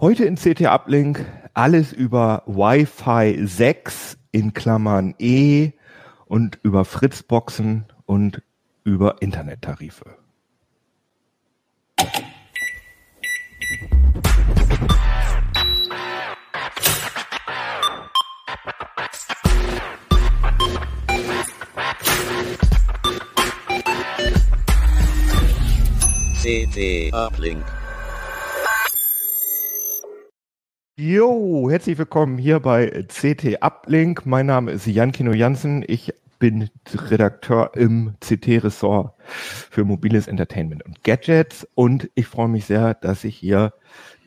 Heute in CT Uplink alles über Wi-Fi 6 in Klammern E und über Fritzboxen und über Internettarife. CT Uplink. Jo, herzlich willkommen hier bei CT Uplink. Mein Name ist Jan Kino Jansen. Ich bin Redakteur im CT-Ressort für mobiles Entertainment und Gadgets und ich freue mich sehr, dass ich hier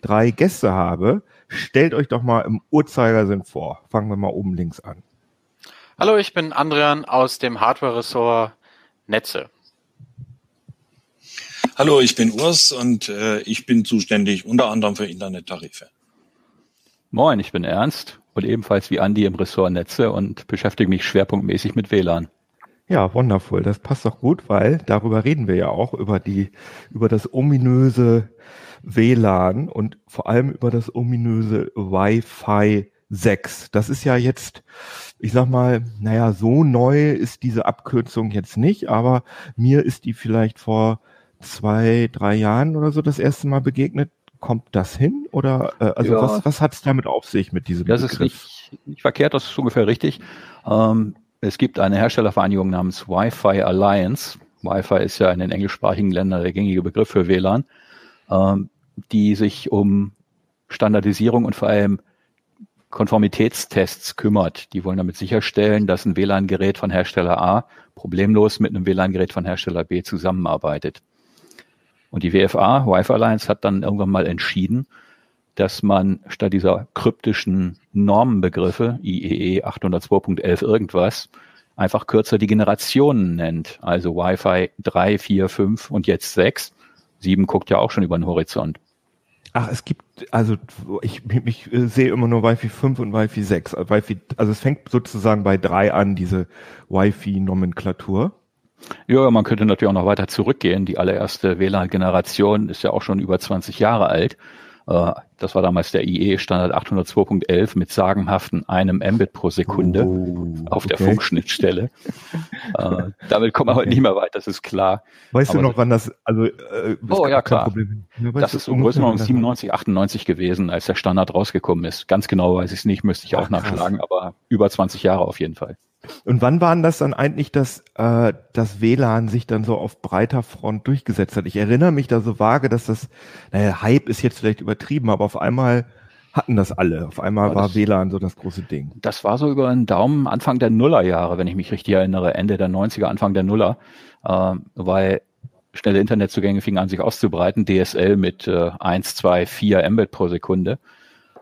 drei Gäste habe. Stellt euch doch mal im Uhrzeigersinn vor. Fangen wir mal oben links an. Hallo, ich bin Andrian aus dem Hardware-Ressort Netze. Hallo, ich bin Urs und äh, ich bin zuständig unter anderem für Internettarife. Moin, ich bin Ernst und ebenfalls wie Andi im Ressort Netze und beschäftige mich schwerpunktmäßig mit WLAN. Ja, wundervoll. Das passt doch gut, weil darüber reden wir ja auch über die, über das ominöse WLAN und vor allem über das ominöse Wi-Fi 6. Das ist ja jetzt, ich sag mal, naja, so neu ist diese Abkürzung jetzt nicht, aber mir ist die vielleicht vor zwei, drei Jahren oder so das erste Mal begegnet. Kommt das hin? Oder äh, also Ja. was, was hat es damit auf sich mit diesem Das ist Begriff? nicht, nicht verkehrt, das ist ungefähr richtig. Ähm, es gibt eine Herstellervereinigung namens Wi-Fi Alliance. Wi-Fi ist ja in den englischsprachigen Ländern der gängige Begriff für WLAN, ähm, die sich um Standardisierung und vor allem Konformitätstests kümmert. Die wollen damit sicherstellen, dass ein WLAN-Gerät von Hersteller A problemlos mit einem WLAN-Gerät von Hersteller B zusammenarbeitet. Und die WFA, Wi-Fi Alliance, hat dann irgendwann mal entschieden, dass man statt dieser kryptischen Normenbegriffe, IEE 802.11 irgendwas, einfach kürzer die Generationen nennt. Also Wi-Fi 3, 4, 5 und jetzt 6. 7 guckt ja auch schon über den Horizont. Ach, es gibt, also ich, ich äh, sehe immer nur Wi-Fi 5 und Wi-Fi 6. Also Wi-Fi, also es fängt sozusagen bei drei an, diese Wi-Fi-Nomenklatur. Ja, man könnte natürlich auch noch weiter zurückgehen. Die allererste WLAN-Generation ist ja auch schon über 20 Jahre alt. Äh, Das war damals der IE-Standard 802.11 mit sagenhaften einem Mbit pro Sekunde Oh, auf der okay. Funkschnittstelle. Äh, Damit kommen wir heute Okay. nicht mehr weit, das ist klar. Weißt Aber du noch, wann das, also, äh, Oh, ist ja, klar. Problem. Ja, weißt Das ist das 97, 98 gewesen, als der Standard rausgekommen ist. Ganz genau weiß ich es nicht, müsste ich auch Ach, nachschlagen, aber über 20 Jahre auf jeden Fall. Und wann war denn das dann eigentlich, dass äh, das WLAN sich dann so auf breiter Front durchgesetzt hat? Ich erinnere mich da so vage, dass das, naja, Hype ist jetzt vielleicht übertrieben, aber auf einmal hatten das alle. Auf einmal Ja, war das- WLAN so das große Ding. Das war so über den Daumen Anfang der Nullerjahre, wenn ich mich richtig erinnere, Ende der 90er, Anfang der Nuller, äh, weil schnelle Internetzugänge fingen an, sich auszubreiten, DSL mit äh, 1, 2, 4 Mbit pro Sekunde.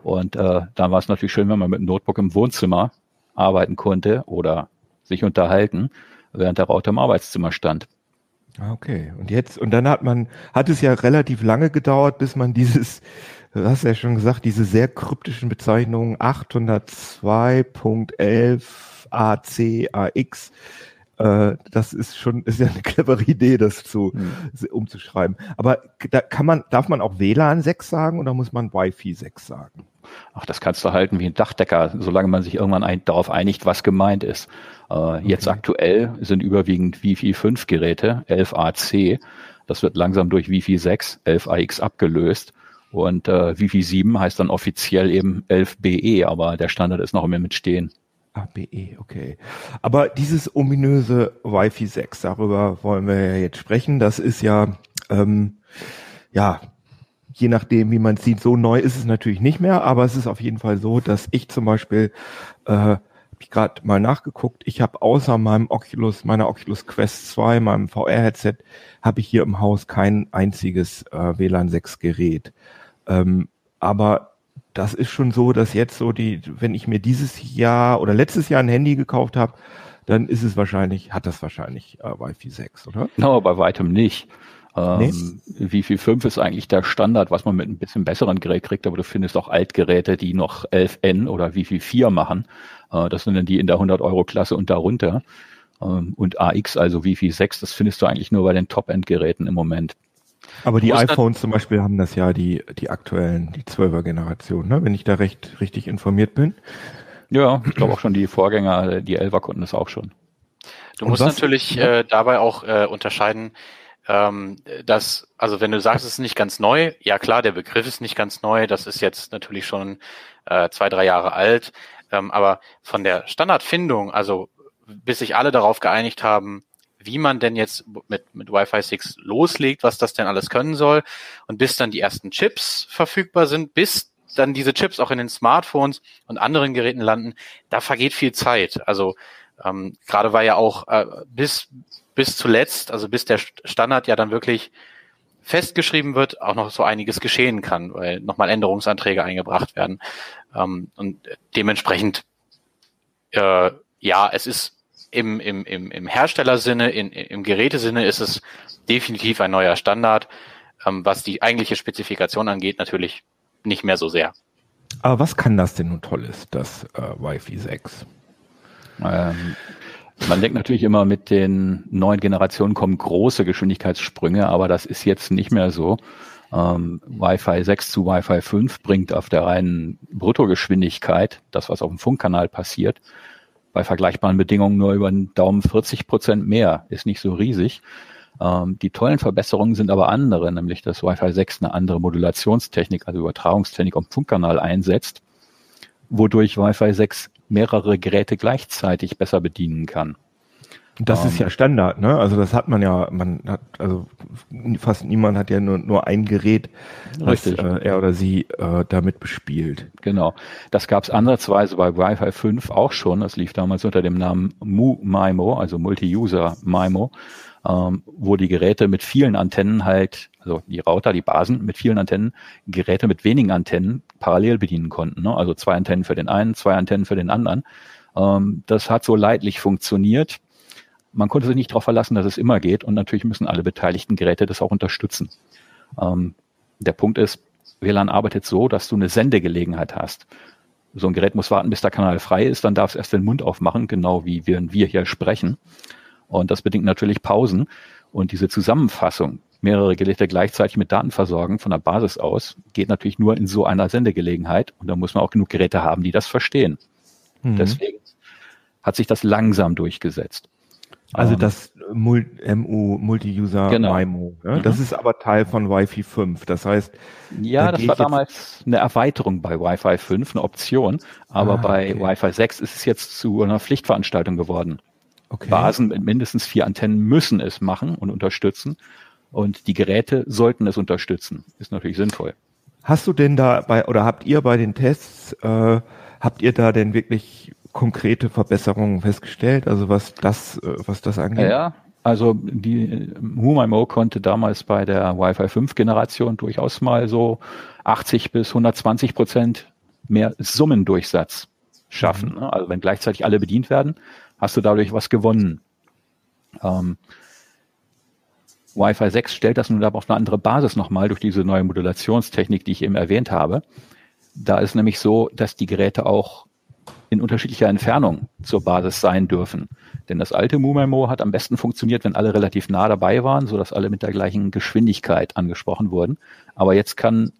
Und äh, dann war es natürlich schön, wenn man mit einem Notebook im Wohnzimmer arbeiten konnte oder sich unterhalten, während der Router im Arbeitszimmer stand. Ah, Okay. Und jetzt, und dann hat man, hat es ja relativ lange gedauert, bis man dieses, du hast ja schon gesagt, diese sehr kryptischen Bezeichnungen 802.11 AC, AX, äh, das ist schon, ist ja eine clevere Idee, das zu, umzuschreiben. Aber da kann man, darf man auch WLAN 6 sagen oder muss man Wi-Fi 6 sagen? Ach, das kannst du halten wie ein Dachdecker, solange man sich irgendwann ein, darauf einigt, was gemeint ist. Äh, Jetzt Okay. aktuell sind überwiegend Wi-Fi 5 Geräte, 11AC. Das wird langsam durch Wi-Fi 6, 11AX abgelöst. Und äh, Wi-Fi 7 heißt dann offiziell eben 11BE, aber der Standard ist noch immer mit stehen. ABE, E, okay. Aber dieses ominöse Wi-Fi 6, darüber wollen wir ja jetzt sprechen. Das ist ja, ähm, ja, je nachdem, wie man sieht, so neu ist es natürlich nicht mehr, aber es ist auf jeden Fall so, dass ich zum Beispiel äh, ich gerade mal nachgeguckt. Ich habe außer meinem Oculus, meiner Oculus Quest 2, meinem VR-Headset, habe ich hier im Haus kein einziges äh, WLAN 6 Gerät. Ähm, aber das ist schon so, dass jetzt so die, wenn ich mir dieses Jahr oder letztes Jahr ein Handy gekauft habe, dann ist es wahrscheinlich, hat das wahrscheinlich äh, Wi-Fi 6, oder? No, bei weitem nicht. Ähm, nee. Wi-Fi 5 ist eigentlich der Standard, was man mit ein bisschen besseren Gerät kriegt, aber du findest auch Altgeräte, die noch 11N oder Wi-Fi 4 machen. Äh, das sind dann die in der 100-Euro-Klasse und darunter. Ähm, und AX, also Wi-Fi 6, das findest du eigentlich nur bei den Top-End-Geräten im Moment. Aber die iPhones zum Beispiel haben das ja die, die aktuellen, die 12er Generation, ne? wenn ich da recht richtig informiert bin. Ja, ich glaube auch schon die Vorgänger, die 11er konnten das auch schon. Du musst natürlich äh, dabei auch äh, unterscheiden, ähm, dass, also wenn du sagst, es ist nicht ganz neu, ja klar, der Begriff ist nicht ganz neu, das ist jetzt natürlich schon äh, zwei, drei Jahre alt, ähm, aber von der Standardfindung, also bis sich alle darauf geeinigt haben, wie man denn jetzt mit, mit Wi-Fi 6 loslegt, was das denn alles können soll und bis dann die ersten Chips verfügbar sind, bis dann diese Chips auch in den Smartphones und anderen Geräten landen, da vergeht viel Zeit. Also ähm, gerade war ja auch äh, bis bis zuletzt, also bis der Standard ja dann wirklich festgeschrieben wird, auch noch so einiges geschehen kann, weil nochmal Änderungsanträge eingebracht werden. Ähm, und dementsprechend, äh, ja, es ist im, im, im, im Herstellersinne, in, im Gerätesinne ist es definitiv ein neuer Standard. Ähm, was die eigentliche Spezifikation angeht, natürlich nicht mehr so sehr. Aber was kann das denn nun Tolles, das äh, Wi-Fi 6? Ähm, man denkt natürlich immer, mit den neuen Generationen kommen große Geschwindigkeitssprünge, aber das ist jetzt nicht mehr so. Ähm, Wi-Fi 6 zu Wi-Fi 5 bringt auf der reinen Bruttogeschwindigkeit, das was auf dem Funkkanal passiert, bei vergleichbaren Bedingungen nur über den Daumen 40 Prozent mehr, ist nicht so riesig. Ähm, die tollen Verbesserungen sind aber andere, nämlich dass Wi-Fi 6 eine andere Modulationstechnik, also Übertragungstechnik am Funkkanal einsetzt, wodurch Wi-Fi 6 mehrere Geräte gleichzeitig besser bedienen kann. Das um, ist ja ähm, Standard, ne? Also das hat man ja, man hat, also fast niemand hat ja nur, nur ein Gerät, das äh, er oder sie äh, damit bespielt. Genau. Das gab es ansatzweise bei Wi-Fi 5 auch schon. Das lief damals unter dem Namen MU-MIMO, also Multi-User MIMO, ähm, wo die Geräte mit vielen Antennen halt, also die Router, die Basen mit vielen Antennen, Geräte mit wenigen Antennen parallel bedienen konnten. Ne? Also zwei Antennen für den einen, zwei Antennen für den anderen. Ähm, das hat so leidlich funktioniert man konnte sich nicht darauf verlassen, dass es immer geht und natürlich müssen alle beteiligten Geräte das auch unterstützen. Ähm, der Punkt ist, WLAN arbeitet so, dass du eine Sendegelegenheit hast. So ein Gerät muss warten, bis der Kanal frei ist, dann darf es erst den Mund aufmachen, genau wie wir, wir hier sprechen. Und das bedingt natürlich Pausen. Und diese Zusammenfassung, mehrere Geräte gleichzeitig mit Daten versorgen von der Basis aus, geht natürlich nur in so einer Sendegelegenheit. Und da muss man auch genug Geräte haben, die das verstehen. Mhm. Deswegen hat sich das langsam durchgesetzt. Also ähm, das MU Multi-User genau. MIMO. Ja? Mhm. Das ist aber Teil von Wi-Fi 5. Das heißt, ja, da das war damals eine Erweiterung bei Wi-Fi 5, eine Option, aber ah, bei okay. Wi-Fi 6 ist es jetzt zu einer Pflichtveranstaltung geworden. Okay. Basen mit mindestens vier Antennen müssen es machen und unterstützen und die Geräte sollten es unterstützen. Ist natürlich sinnvoll. Hast du denn da bei oder habt ihr bei den Tests äh, habt ihr da denn wirklich konkrete Verbesserungen festgestellt? Also was das, äh, was das angeht? Ja, also die WhoMIMO konnte damals bei der Wi-Fi 5 Generation durchaus mal so 80 bis 120 Prozent mehr Summendurchsatz schaffen. Mhm. Ne? Also wenn gleichzeitig alle bedient werden, hast du dadurch was gewonnen. Ähm, Wi-Fi 6 stellt das nun aber auf eine andere Basis nochmal durch diese neue Modulationstechnik, die ich eben erwähnt habe. Da ist nämlich so, dass die Geräte auch in unterschiedlicher Entfernung zur Basis sein dürfen. Denn das alte MuMemo hat am besten funktioniert, wenn alle relativ nah dabei waren, sodass alle mit der gleichen Geschwindigkeit angesprochen wurden. Aber jetzt kann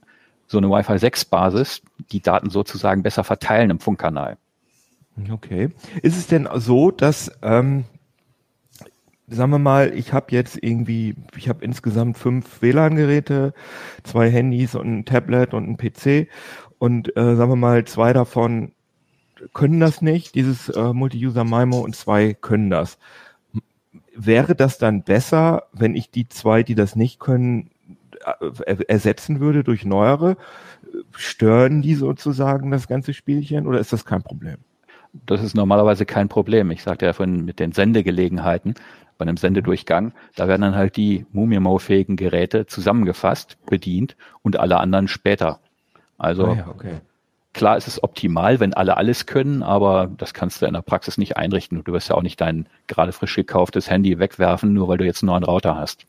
so eine Wi-Fi 6 Basis die Daten sozusagen besser verteilen im Funkkanal. Okay. Ist es denn so, dass, ähm, sagen wir mal, ich habe jetzt irgendwie, ich habe insgesamt fünf WLAN-Geräte, zwei Handys und ein Tablet und ein PC und äh, sagen wir mal, zwei davon können das nicht, dieses äh, Multi-User-MIMO und zwei können das. Wäre das dann besser, wenn ich die zwei, die das nicht können, äh, ersetzen würde durch neuere? Stören die sozusagen das ganze Spielchen oder ist das kein Problem? Das ist normalerweise kein Problem. Ich sagte ja vorhin mit den Sendegelegenheiten bei einem Sendedurchgang, da werden dann halt die Mumimo-fähigen Geräte zusammengefasst, bedient und alle anderen später. Also ah ja, okay. klar ist es optimal, wenn alle alles können, aber das kannst du in der Praxis nicht einrichten. Du wirst ja auch nicht dein gerade frisch gekauftes Handy wegwerfen, nur weil du jetzt einen neuen Router hast.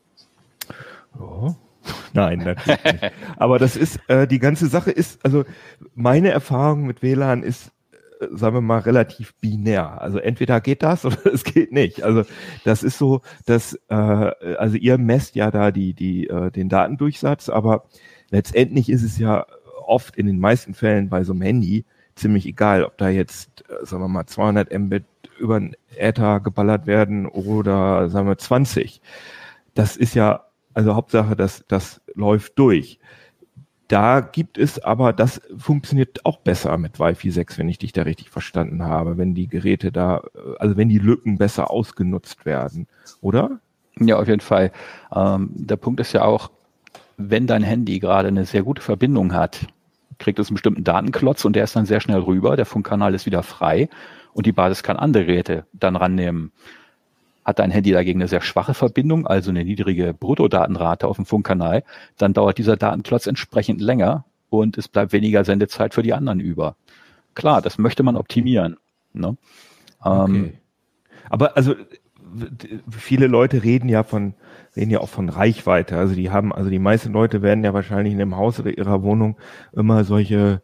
Oh. Nein, natürlich nicht. Aber das ist, äh, die ganze Sache ist, also meine Erfahrung mit WLAN ist sagen wir mal, relativ binär. Also entweder geht das oder es geht nicht. Also das ist so, dass äh, also ihr messt ja da die die äh, den Datendurchsatz, aber letztendlich ist es ja oft in den meisten Fällen bei so einem Handy ziemlich egal, ob da jetzt äh, sagen wir mal 200 Mbit über ein Ether geballert werden oder sagen wir 20. Das ist ja also Hauptsache, dass das läuft durch. Da gibt es aber, das funktioniert auch besser mit Wi-Fi 6, wenn ich dich da richtig verstanden habe, wenn die Geräte da, also wenn die Lücken besser ausgenutzt werden, oder? Ja, auf jeden Fall. Ähm, der Punkt ist ja auch, wenn dein Handy gerade eine sehr gute Verbindung hat, kriegt es einen bestimmten Datenklotz und der ist dann sehr schnell rüber, der Funkkanal ist wieder frei und die Basis kann andere Geräte dann rannehmen. Hat dein Handy dagegen eine sehr schwache Verbindung, also eine niedrige Bruttodatenrate auf dem Funkkanal, dann dauert dieser Datenklotz entsprechend länger und es bleibt weniger Sendezeit für die anderen über. Klar, das möchte man optimieren. Ne? Okay. Ähm, Aber also viele Leute reden ja von reden ja auch von Reichweite. Also die haben, also die meisten Leute werden ja wahrscheinlich in dem Haus oder ihrer Wohnung immer solche,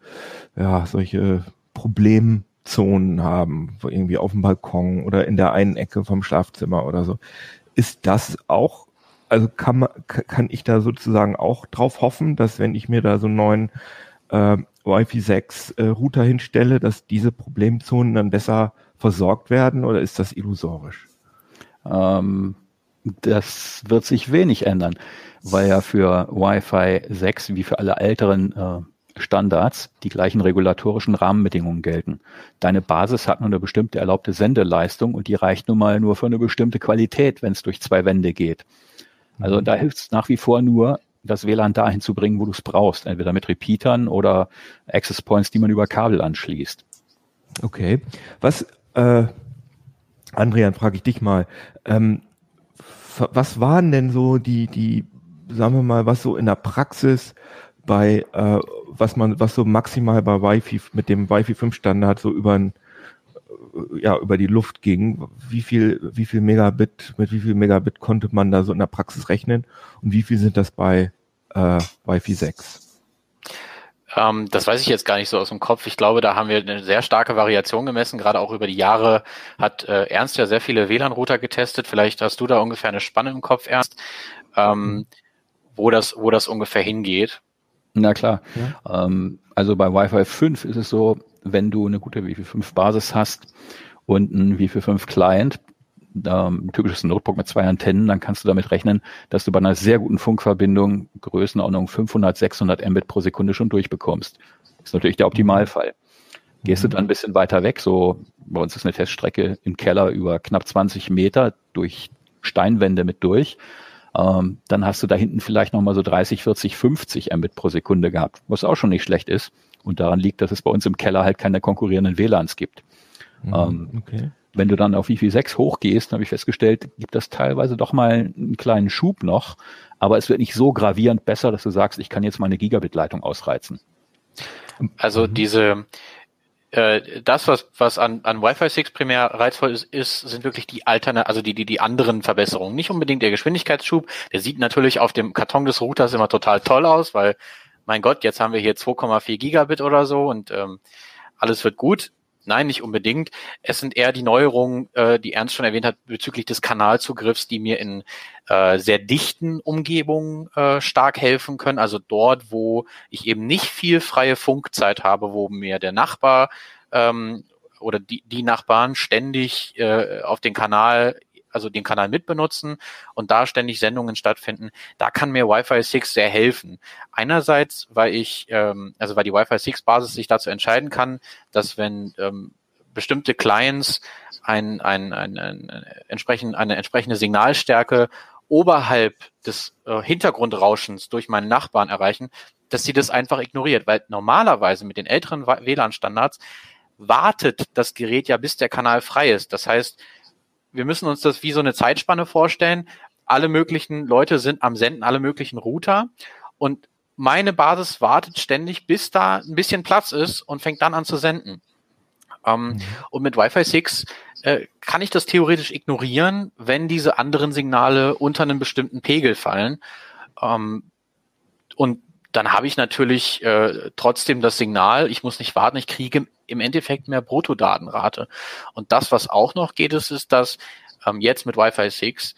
ja, solche Problem Zonen haben, irgendwie auf dem Balkon oder in der einen Ecke vom Schlafzimmer oder so. Ist das auch, also kann kann ich da sozusagen auch drauf hoffen, dass wenn ich mir da so einen neuen äh, Wi-Fi 6 äh, Router hinstelle, dass diese Problemzonen dann besser versorgt werden oder ist das illusorisch? Ähm, das wird sich wenig ändern, weil ja für Wi-Fi 6 wie für alle älteren äh, Standards die gleichen regulatorischen Rahmenbedingungen gelten. Deine Basis hat nur eine bestimmte erlaubte Sendeleistung und die reicht nun mal nur für eine bestimmte Qualität, wenn es durch zwei Wände geht. Also mhm. da hilft es nach wie vor nur, das WLAN dahin zu bringen, wo du es brauchst, entweder mit Repeatern oder Access Points, die man über Kabel anschließt. Okay. Was, äh, Andrian, frage ich dich mal, ähm, was waren denn so die, die, sagen wir mal, was so in der Praxis bei, äh, was man, was so maximal bei Wi-Fi, mit dem Wi-Fi 5 Standard so über äh, ja, über die Luft ging. Wie viel, wie viel Megabit, mit wie viel Megabit konnte man da so in der Praxis rechnen? Und wie viel sind das bei äh, Wi-Fi 6? Ähm, das weiß ich jetzt gar nicht so aus dem Kopf. Ich glaube, da haben wir eine sehr starke Variation gemessen. Gerade auch über die Jahre hat äh, Ernst ja sehr viele WLAN-Router getestet. Vielleicht hast du da ungefähr eine Spanne im Kopf, Ernst, ähm, wo das, wo das ungefähr hingeht. Na klar. Ja. Ähm, also bei Wi-Fi 5 ist es so, wenn du eine gute Wi-Fi 5 Basis hast und ein Wi-Fi 5 Client, ähm, ein typisches Notebook mit zwei Antennen, dann kannst du damit rechnen, dass du bei einer sehr guten Funkverbindung Größenordnung 500, 600 Mbit pro Sekunde schon durchbekommst. Das ist natürlich der Optimalfall. Gehst du dann ein bisschen weiter weg, so bei uns ist eine Teststrecke im Keller über knapp 20 Meter durch Steinwände mit durch, ähm, dann hast du da hinten vielleicht nochmal so 30, 40, 50 Mbit pro Sekunde gehabt, was auch schon nicht schlecht ist. Und daran liegt, dass es bei uns im Keller halt keine konkurrierenden WLANs gibt. Mhm, ähm, okay. Wenn du dann auf Wi-Fi 6 hochgehst, habe ich festgestellt, gibt das teilweise doch mal einen kleinen Schub noch, aber es wird nicht so gravierend besser, dass du sagst, ich kann jetzt meine Gigabit-Leitung ausreizen. Also mhm. diese, äh, das, was, was an, an Wi-Fi 6 primär reizvoll ist, ist, sind wirklich die alterne, also die, die, die anderen Verbesserungen. Nicht unbedingt der Geschwindigkeitsschub. Der sieht natürlich auf dem Karton des Routers immer total toll aus, weil, mein Gott, jetzt haben wir hier 2,4 Gigabit oder so und ähm, alles wird gut. Nein, nicht unbedingt. Es sind eher die Neuerungen, äh, die Ernst schon erwähnt hat, bezüglich des Kanalzugriffs, die mir in äh, sehr dichten Umgebungen äh, stark helfen können. Also dort, wo ich eben nicht viel freie Funkzeit habe, wo mir der Nachbar ähm, oder die, die Nachbarn ständig äh, auf den Kanal also den Kanal mitbenutzen und da ständig Sendungen stattfinden, da kann mir Wi-Fi 6 sehr helfen. Einerseits, weil ich, ähm, also weil die Wi-Fi 6 Basis sich dazu entscheiden kann, dass wenn ähm, bestimmte Clients ein, ein, ein, ein, entsprechend, eine entsprechende Signalstärke oberhalb des äh, Hintergrundrauschens durch meinen Nachbarn erreichen, dass sie das einfach ignoriert, weil normalerweise mit den älteren WLAN-Standards wartet das Gerät ja, bis der Kanal frei ist. Das heißt, wir müssen uns das wie so eine Zeitspanne vorstellen. Alle möglichen Leute sind am Senden, alle möglichen Router und meine Basis wartet ständig, bis da ein bisschen Platz ist und fängt dann an zu senden. Ähm, mhm. Und mit Wi-Fi 6 äh, kann ich das theoretisch ignorieren, wenn diese anderen Signale unter einen bestimmten Pegel fallen. Ähm, und dann habe ich natürlich äh, trotzdem das Signal, ich muss nicht warten, ich kriege im Endeffekt mehr Bruttodatenrate. Und das, was auch noch geht, ist, ist, dass ähm, jetzt mit Wi-Fi 6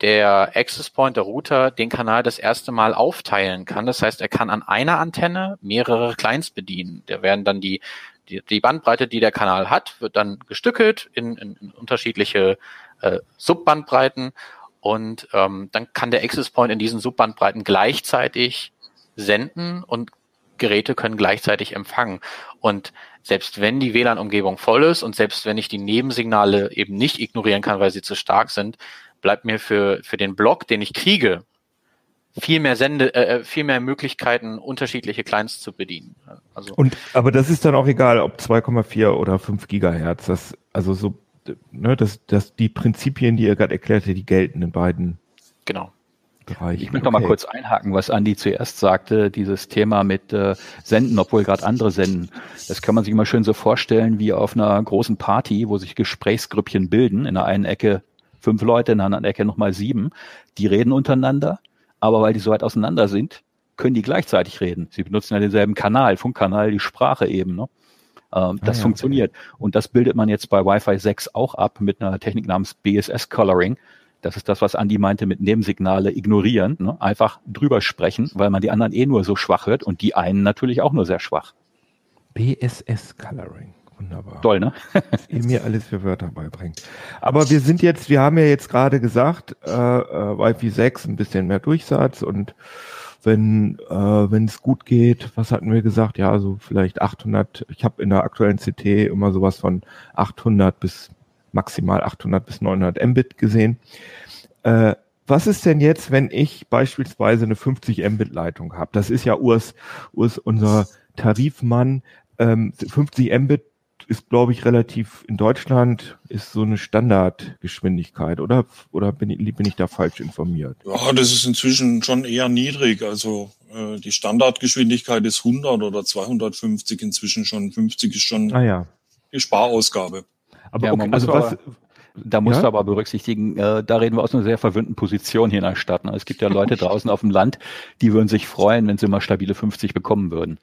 der Access Point, der Router, den Kanal das erste Mal aufteilen kann. Das heißt, er kann an einer Antenne mehrere Clients bedienen. Da werden dann die, die, die Bandbreite, die der Kanal hat, wird dann gestückelt in, in, in unterschiedliche äh, Subbandbreiten und ähm, dann kann der Access Point in diesen Subbandbreiten gleichzeitig senden und Geräte können gleichzeitig empfangen. Und selbst wenn die WLAN-Umgebung voll ist und selbst wenn ich die Nebensignale eben nicht ignorieren kann, weil sie zu stark sind, bleibt mir für, für den Block, den ich kriege, viel mehr Sende, äh, äh viel mehr Möglichkeiten, unterschiedliche Clients zu bedienen. Also und aber das ist dann auch egal, ob 2,4 oder 5 Gigahertz. Das, also so, ne, das, das die Prinzipien, die ihr gerade erklärte, die gelten in beiden. Genau. Bereichen. Ich möchte okay. noch mal kurz einhaken, was Andi zuerst sagte, dieses Thema mit äh, Senden, obwohl gerade andere senden. Das kann man sich immer schön so vorstellen wie auf einer großen Party, wo sich Gesprächsgrüppchen bilden. In der einen Ecke fünf Leute, in der anderen Ecke nochmal sieben. Die reden untereinander, aber weil die so weit auseinander sind, können die gleichzeitig reden. Sie benutzen ja denselben Kanal, Funkkanal, die Sprache eben. Ne? Ähm, das ah, ja, funktioniert. Okay. Und das bildet man jetzt bei Wi-Fi 6 auch ab mit einer Technik namens BSS Coloring. Das ist das, was Andi meinte mit Nebensignale ignorieren. Ne? Einfach drüber sprechen, weil man die anderen eh nur so schwach hört und die einen natürlich auch nur sehr schwach. BSS Coloring. Wunderbar. Toll, ne? Was ihr mir alles für Wörter beibringt. Aber wir sind jetzt, wir haben ja jetzt gerade gesagt, äh, äh, Wi-Fi 6 ein bisschen mehr Durchsatz und wenn äh, wenn es gut geht, was hatten wir gesagt? Ja, so vielleicht 800. Ich habe in der aktuellen CT immer sowas von 800 bis maximal 800 bis 900 Mbit gesehen. Äh, was ist denn jetzt, wenn ich beispielsweise eine 50 Mbit Leitung habe? Das ist ja Urs, Urs unser Tarifmann. Ähm, 50 Mbit ist, glaube ich, relativ in Deutschland ist so eine Standardgeschwindigkeit, oder? Oder bin ich, bin ich da falsch informiert? Ja, das ist inzwischen schon eher niedrig. Also äh, die Standardgeschwindigkeit ist 100 oder 250 inzwischen schon. 50 ist schon ah, ja. die Sparausgabe. Aber ja, okay, also was, da musst ja? du aber berücksichtigen, äh, da reden wir aus einer sehr verwöhnten Position hier in der Stadt. Ne? Es gibt ja Leute draußen auf dem Land, die würden sich freuen, wenn sie mal stabile 50 bekommen würden.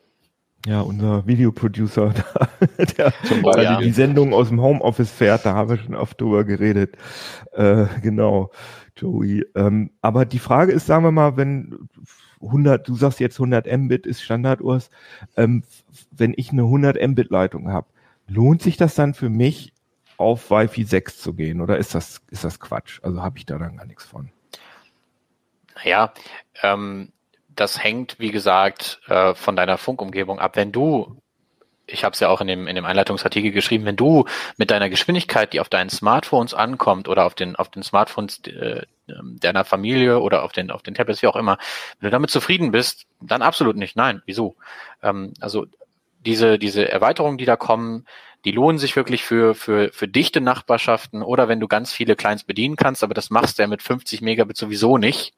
Ja, unser Videoproducer, der oh, ja. die Sendung aus dem Homeoffice fährt, da haben wir schon oft drüber geredet. Äh, genau, Joey. Ähm, aber die Frage ist, sagen wir mal, wenn 100, du sagst jetzt 100 Mbit ist Standardurs, ähm, wenn ich eine 100 Mbit Leitung habe, lohnt sich das dann für mich auf Wi-Fi 6 zu gehen oder ist das, ist das Quatsch? Also habe ich da dann gar nichts von. Naja, ähm, das hängt, wie gesagt, äh, von deiner Funkumgebung ab. Wenn du, ich habe es ja auch in dem, in dem Einleitungsartikel geschrieben, wenn du mit deiner Geschwindigkeit, die auf deinen Smartphones ankommt oder auf den, auf den Smartphones äh, deiner Familie oder auf den, auf den Tablets, wie auch immer, wenn du damit zufrieden bist, dann absolut nicht. Nein, wieso? Ähm, also diese, diese Erweiterungen, die da kommen, die lohnen sich wirklich für, für, für dichte Nachbarschaften oder wenn du ganz viele Clients bedienen kannst, aber das machst du ja mit 50 Megabit sowieso nicht.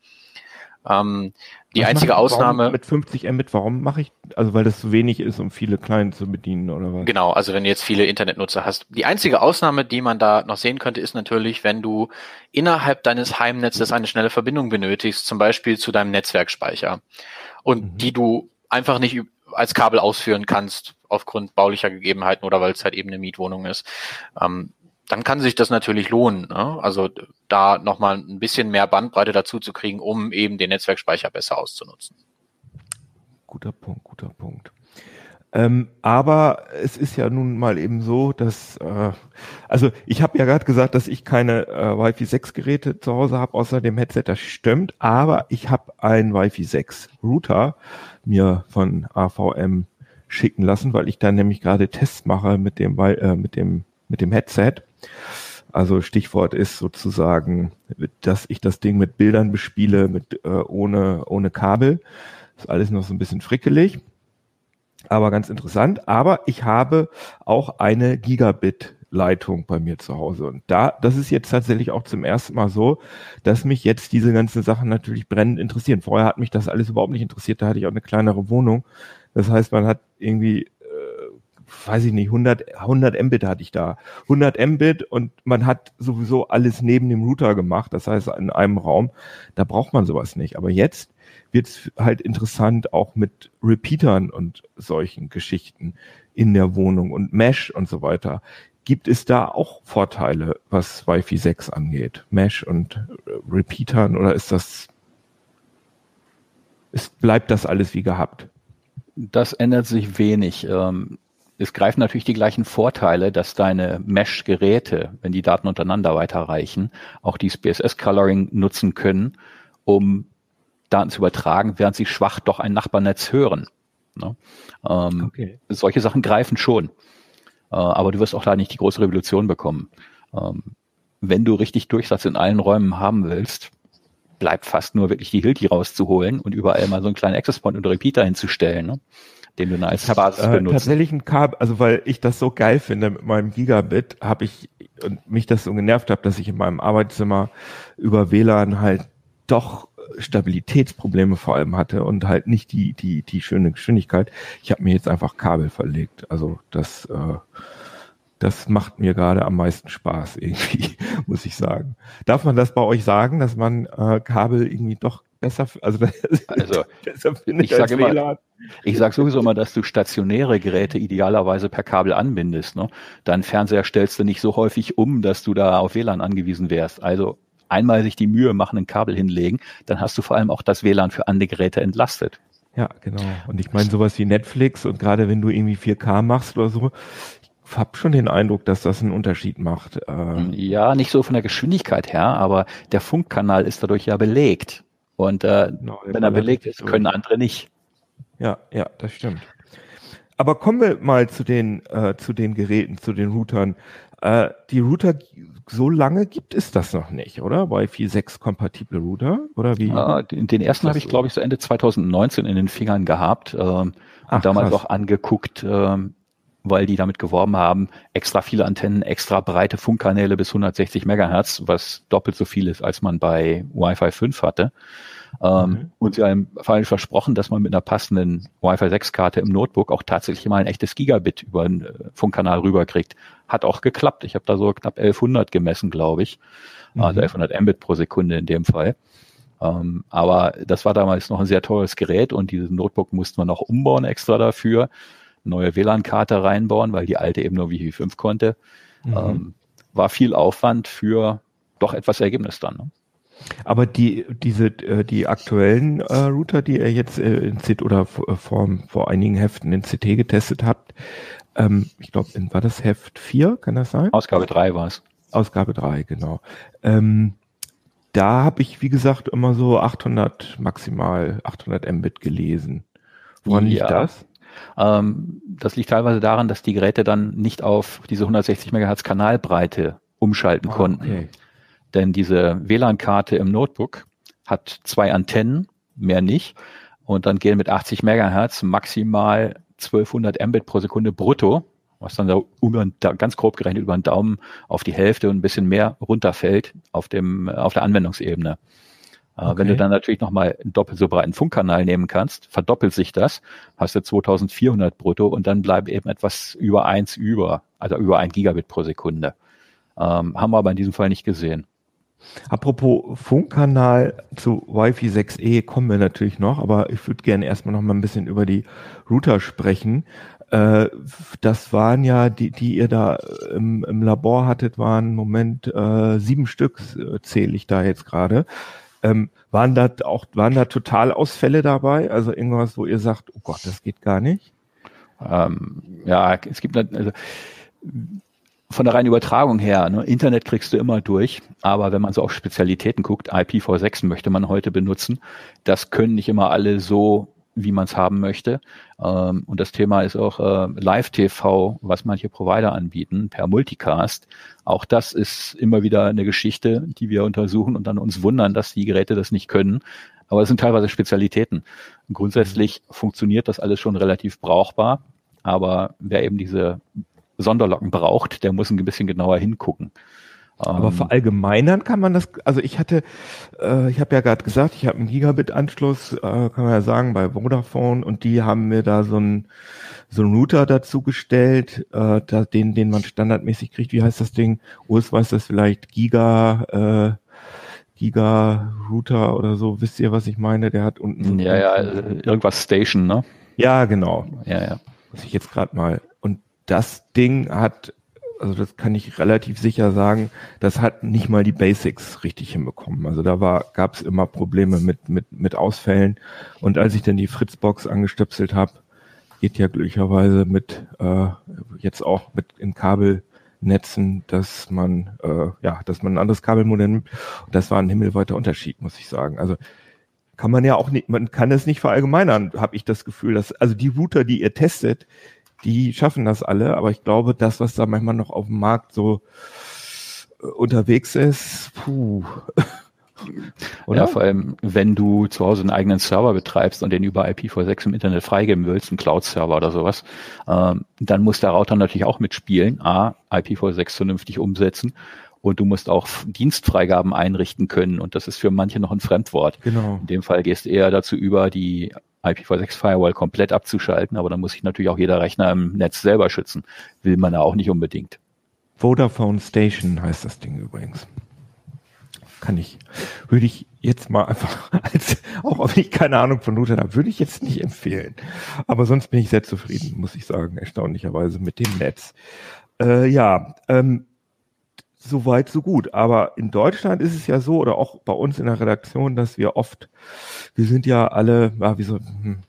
Ähm, die was einzige Ausnahme. Mit 50 Mbit, warum mache ich, also weil das zu wenig ist, um viele Clients zu bedienen oder was? Genau, also wenn du jetzt viele Internetnutzer hast. Die einzige Ausnahme, die man da noch sehen könnte, ist natürlich, wenn du innerhalb deines Heimnetzes eine schnelle Verbindung benötigst, zum Beispiel zu deinem Netzwerkspeicher und mhm. die du einfach nicht als Kabel ausführen kannst aufgrund baulicher Gegebenheiten oder weil es halt eben eine Mietwohnung ist. Ähm, dann kann sich das natürlich lohnen. Ne? Also da nochmal ein bisschen mehr Bandbreite dazu zu kriegen, um eben den Netzwerkspeicher besser auszunutzen. Guter Punkt, guter Punkt. Ähm, aber es ist ja nun mal eben so, dass, äh, also ich habe ja gerade gesagt, dass ich keine äh, Wi-Fi 6 Geräte zu Hause habe, außer dem Headset, das stimmt, aber ich habe einen Wi-Fi 6 Router mir von AVM schicken lassen, weil ich da nämlich gerade Tests mache mit dem, äh, mit dem mit dem Headset. Also Stichwort ist sozusagen, dass ich das Ding mit Bildern bespiele, mit äh, ohne ohne Kabel. Ist alles noch so ein bisschen frickelig. Aber ganz interessant. Aber ich habe auch eine Gigabit Leitung bei mir zu Hause. Und da, das ist jetzt tatsächlich auch zum ersten Mal so, dass mich jetzt diese ganzen Sachen natürlich brennend interessieren. Vorher hat mich das alles überhaupt nicht interessiert. Da hatte ich auch eine kleinere Wohnung. Das heißt, man hat irgendwie, äh, weiß ich nicht, 100, 100 Mbit hatte ich da. 100 Mbit und man hat sowieso alles neben dem Router gemacht. Das heißt, in einem Raum, da braucht man sowas nicht. Aber jetzt wird es halt interessant auch mit Repeatern und solchen Geschichten in der Wohnung und Mesh und so weiter. Gibt es da auch Vorteile, was Wi-Fi 6 angeht? Mesh und äh, Repeatern oder ist das, ist, bleibt das alles wie gehabt? Das ändert sich wenig. Ähm, es greifen natürlich die gleichen Vorteile, dass deine Mesh-Geräte, wenn die Daten untereinander weiterreichen, auch die BSS-Coloring nutzen können, um Daten zu übertragen, während sie schwach doch ein Nachbarnetz hören. Ne? Ähm, okay. Solche Sachen greifen schon. Äh, aber du wirst auch da nicht die große Revolution bekommen. Ähm, wenn du richtig Durchsatz in allen Räumen haben willst, bleibt fast nur wirklich die Hilti rauszuholen und überall mal so einen kleinen Access Point und Repeater hinzustellen, ne? den du dann als Basis äh, benutzt. Tatsächlich ein Kabel, also weil ich das so geil finde mit meinem Gigabit, habe ich und mich das so genervt habe, dass ich in meinem Arbeitszimmer über WLAN halt doch Stabilitätsprobleme vor allem hatte und halt nicht die, die, die schöne Geschwindigkeit. Ich habe mir jetzt einfach Kabel verlegt. Also das, äh, das macht mir gerade am meisten Spaß irgendwie, muss ich sagen. Darf man das bei euch sagen, dass man äh, Kabel irgendwie doch besser, also, also besser findet ich sage immer, ich sage sowieso immer, dass du stationäre Geräte idealerweise per Kabel anbindest. Ne? Dein Fernseher stellst du nicht so häufig um, dass du da auf WLAN angewiesen wärst. Also einmal sich die Mühe machen, ein Kabel hinlegen, dann hast du vor allem auch das WLAN für andere Geräte entlastet. Ja, genau. Und ich meine sowas wie Netflix und gerade wenn du irgendwie 4K machst oder so, ich habe schon den Eindruck, dass das einen Unterschied macht. Ähm ja, nicht so von der Geschwindigkeit her, aber der Funkkanal ist dadurch ja belegt. Und äh, genau, wenn er belegt ist, können andere nicht. Ja, ja, das stimmt. Aber kommen wir mal zu den, äh, zu den Geräten, zu den Routern. Äh, die Router, so lange gibt es das noch nicht, oder? Wi-Fi 6 kompatible Router? Oder wie? Ja, den, den ersten habe ich, glaube ich, so Ende 2019 in den Fingern gehabt ähm, Ach, und damals krass. auch angeguckt, ähm, weil die damit geworben haben, extra viele Antennen, extra breite Funkkanäle bis 160 Megahertz, was doppelt so viel ist, als man bei Wi-Fi 5 hatte. Ähm, mhm. Und sie haben falsch versprochen, dass man mit einer passenden Wi-Fi 6-Karte im Notebook auch tatsächlich mal ein echtes Gigabit über einen äh, Funkkanal rüberkriegt. Hat auch geklappt. Ich habe da so knapp 1100 gemessen, glaube ich. Mhm. Also 1100 Mbit pro Sekunde in dem Fall. Ähm, aber das war damals noch ein sehr teures Gerät und dieses Notebook musste man auch umbauen extra dafür. Neue WLAN-Karte reinbauen, weil die alte eben nur Wi-Fi 5 konnte. Mhm. Ähm, war viel Aufwand für doch etwas Ergebnis dann. Ne? Aber die, diese, äh, die aktuellen äh, Router, die ihr jetzt äh, in CT oder äh, vor, vor einigen Heften in CT getestet habt, ähm, ich glaube, war das Heft 4, kann das sein? Ausgabe 3 war es. Ausgabe 3, genau. Ähm, da habe ich, wie gesagt, immer so 800 maximal, 800 Mbit gelesen. Woran liegt das? Ähm, das liegt teilweise daran, dass die Geräte dann nicht auf diese 160 Megahertz Kanalbreite umschalten ah, konnten. Okay. Denn diese WLAN-Karte im Notebook hat zwei Antennen, mehr nicht. Und dann gehen mit 80 Megahertz maximal 1200 Mbit pro Sekunde brutto, was dann da ganz grob gerechnet über den Daumen auf die Hälfte und ein bisschen mehr runterfällt auf dem, auf der Anwendungsebene. Okay. Äh, wenn du dann natürlich nochmal einen doppelt so breiten Funkkanal nehmen kannst, verdoppelt sich das, hast du 2400 brutto und dann bleibt eben etwas über eins über, also über ein Gigabit pro Sekunde. Ähm, haben wir aber in diesem Fall nicht gesehen. Apropos Funkkanal zu Wi-Fi 6E kommen wir natürlich noch, aber ich würde gerne erstmal noch mal ein bisschen über die Router sprechen. Äh, das waren ja, die, die ihr da im, im Labor hattet, waren Moment äh, sieben Stück, äh, zähle ich da jetzt gerade. Ähm, waren da auch, waren da Totalausfälle dabei? Also irgendwas, wo ihr sagt, oh Gott, das geht gar nicht? Ähm, ja, es gibt also von der reinen Übertragung her, ne, Internet kriegst du immer durch, aber wenn man so auf Spezialitäten guckt, IPv6 möchte man heute benutzen, das können nicht immer alle so wie man es haben möchte. Ähm, und das Thema ist auch äh, Live-TV, was manche Provider anbieten, per Multicast. Auch das ist immer wieder eine Geschichte, die wir untersuchen und dann uns wundern, dass die Geräte das nicht können. Aber es sind teilweise Spezialitäten. Grundsätzlich funktioniert das alles schon relativ brauchbar. Aber wer eben diese Sonderlocken braucht, der muss ein bisschen genauer hingucken. Aber ähm, verallgemeinern kann man das, also ich hatte, äh, ich habe ja gerade gesagt, ich habe einen Gigabit-Anschluss, äh, kann man ja sagen, bei Vodafone und die haben mir da so einen so einen Router dazu gestellt, äh, da, den, den man standardmäßig kriegt. Wie heißt das Ding? Urs weiß das vielleicht, Giga, äh, Giga-Router oder so. Wisst ihr, was ich meine? Der hat unten. Ja, ja, irgendwas Station, ne? Ja, genau. Ja, ja. Was ich jetzt gerade mal. Und das Ding hat also das kann ich relativ sicher sagen, das hat nicht mal die Basics richtig hinbekommen. Also da war, gab es immer Probleme mit, mit, mit Ausfällen. Und als ich dann die Fritzbox angestöpselt habe, geht ja glücklicherweise mit äh, jetzt auch mit in Kabelnetzen, dass man äh, ja, dass man ein anderes Kabelmodell nimmt. Und das war ein himmelweiter Unterschied, muss ich sagen. Also kann man ja auch nicht, man kann es nicht verallgemeinern, habe ich das Gefühl, dass also die Router, die ihr testet, die schaffen das alle, aber ich glaube, das, was da manchmal noch auf dem Markt so äh, unterwegs ist, puh. Oder? Ja, vor allem, wenn du zu Hause einen eigenen Server betreibst und den über IPv6 im Internet freigeben willst, einen Cloud-Server oder sowas, ähm, dann muss der Router natürlich auch mitspielen. A, IPv6 vernünftig umsetzen und du musst auch Dienstfreigaben einrichten können und das ist für manche noch ein Fremdwort. Genau. In dem Fall gehst du eher dazu über, die IPv6 Firewall komplett abzuschalten, aber dann muss sich natürlich auch jeder Rechner im Netz selber schützen. Will man ja auch nicht unbedingt. Vodafone Station heißt das Ding übrigens. Kann ich, würde ich jetzt mal einfach, als, auch wenn ich keine Ahnung von Router habe, würde ich jetzt nicht empfehlen. Aber sonst bin ich sehr zufrieden, muss ich sagen, erstaunlicherweise mit dem Netz. Äh, ja, ähm, so weit, so gut. Aber in Deutschland ist es ja so, oder auch bei uns in der Redaktion, dass wir oft, wir sind ja alle, ja, wie so, hm,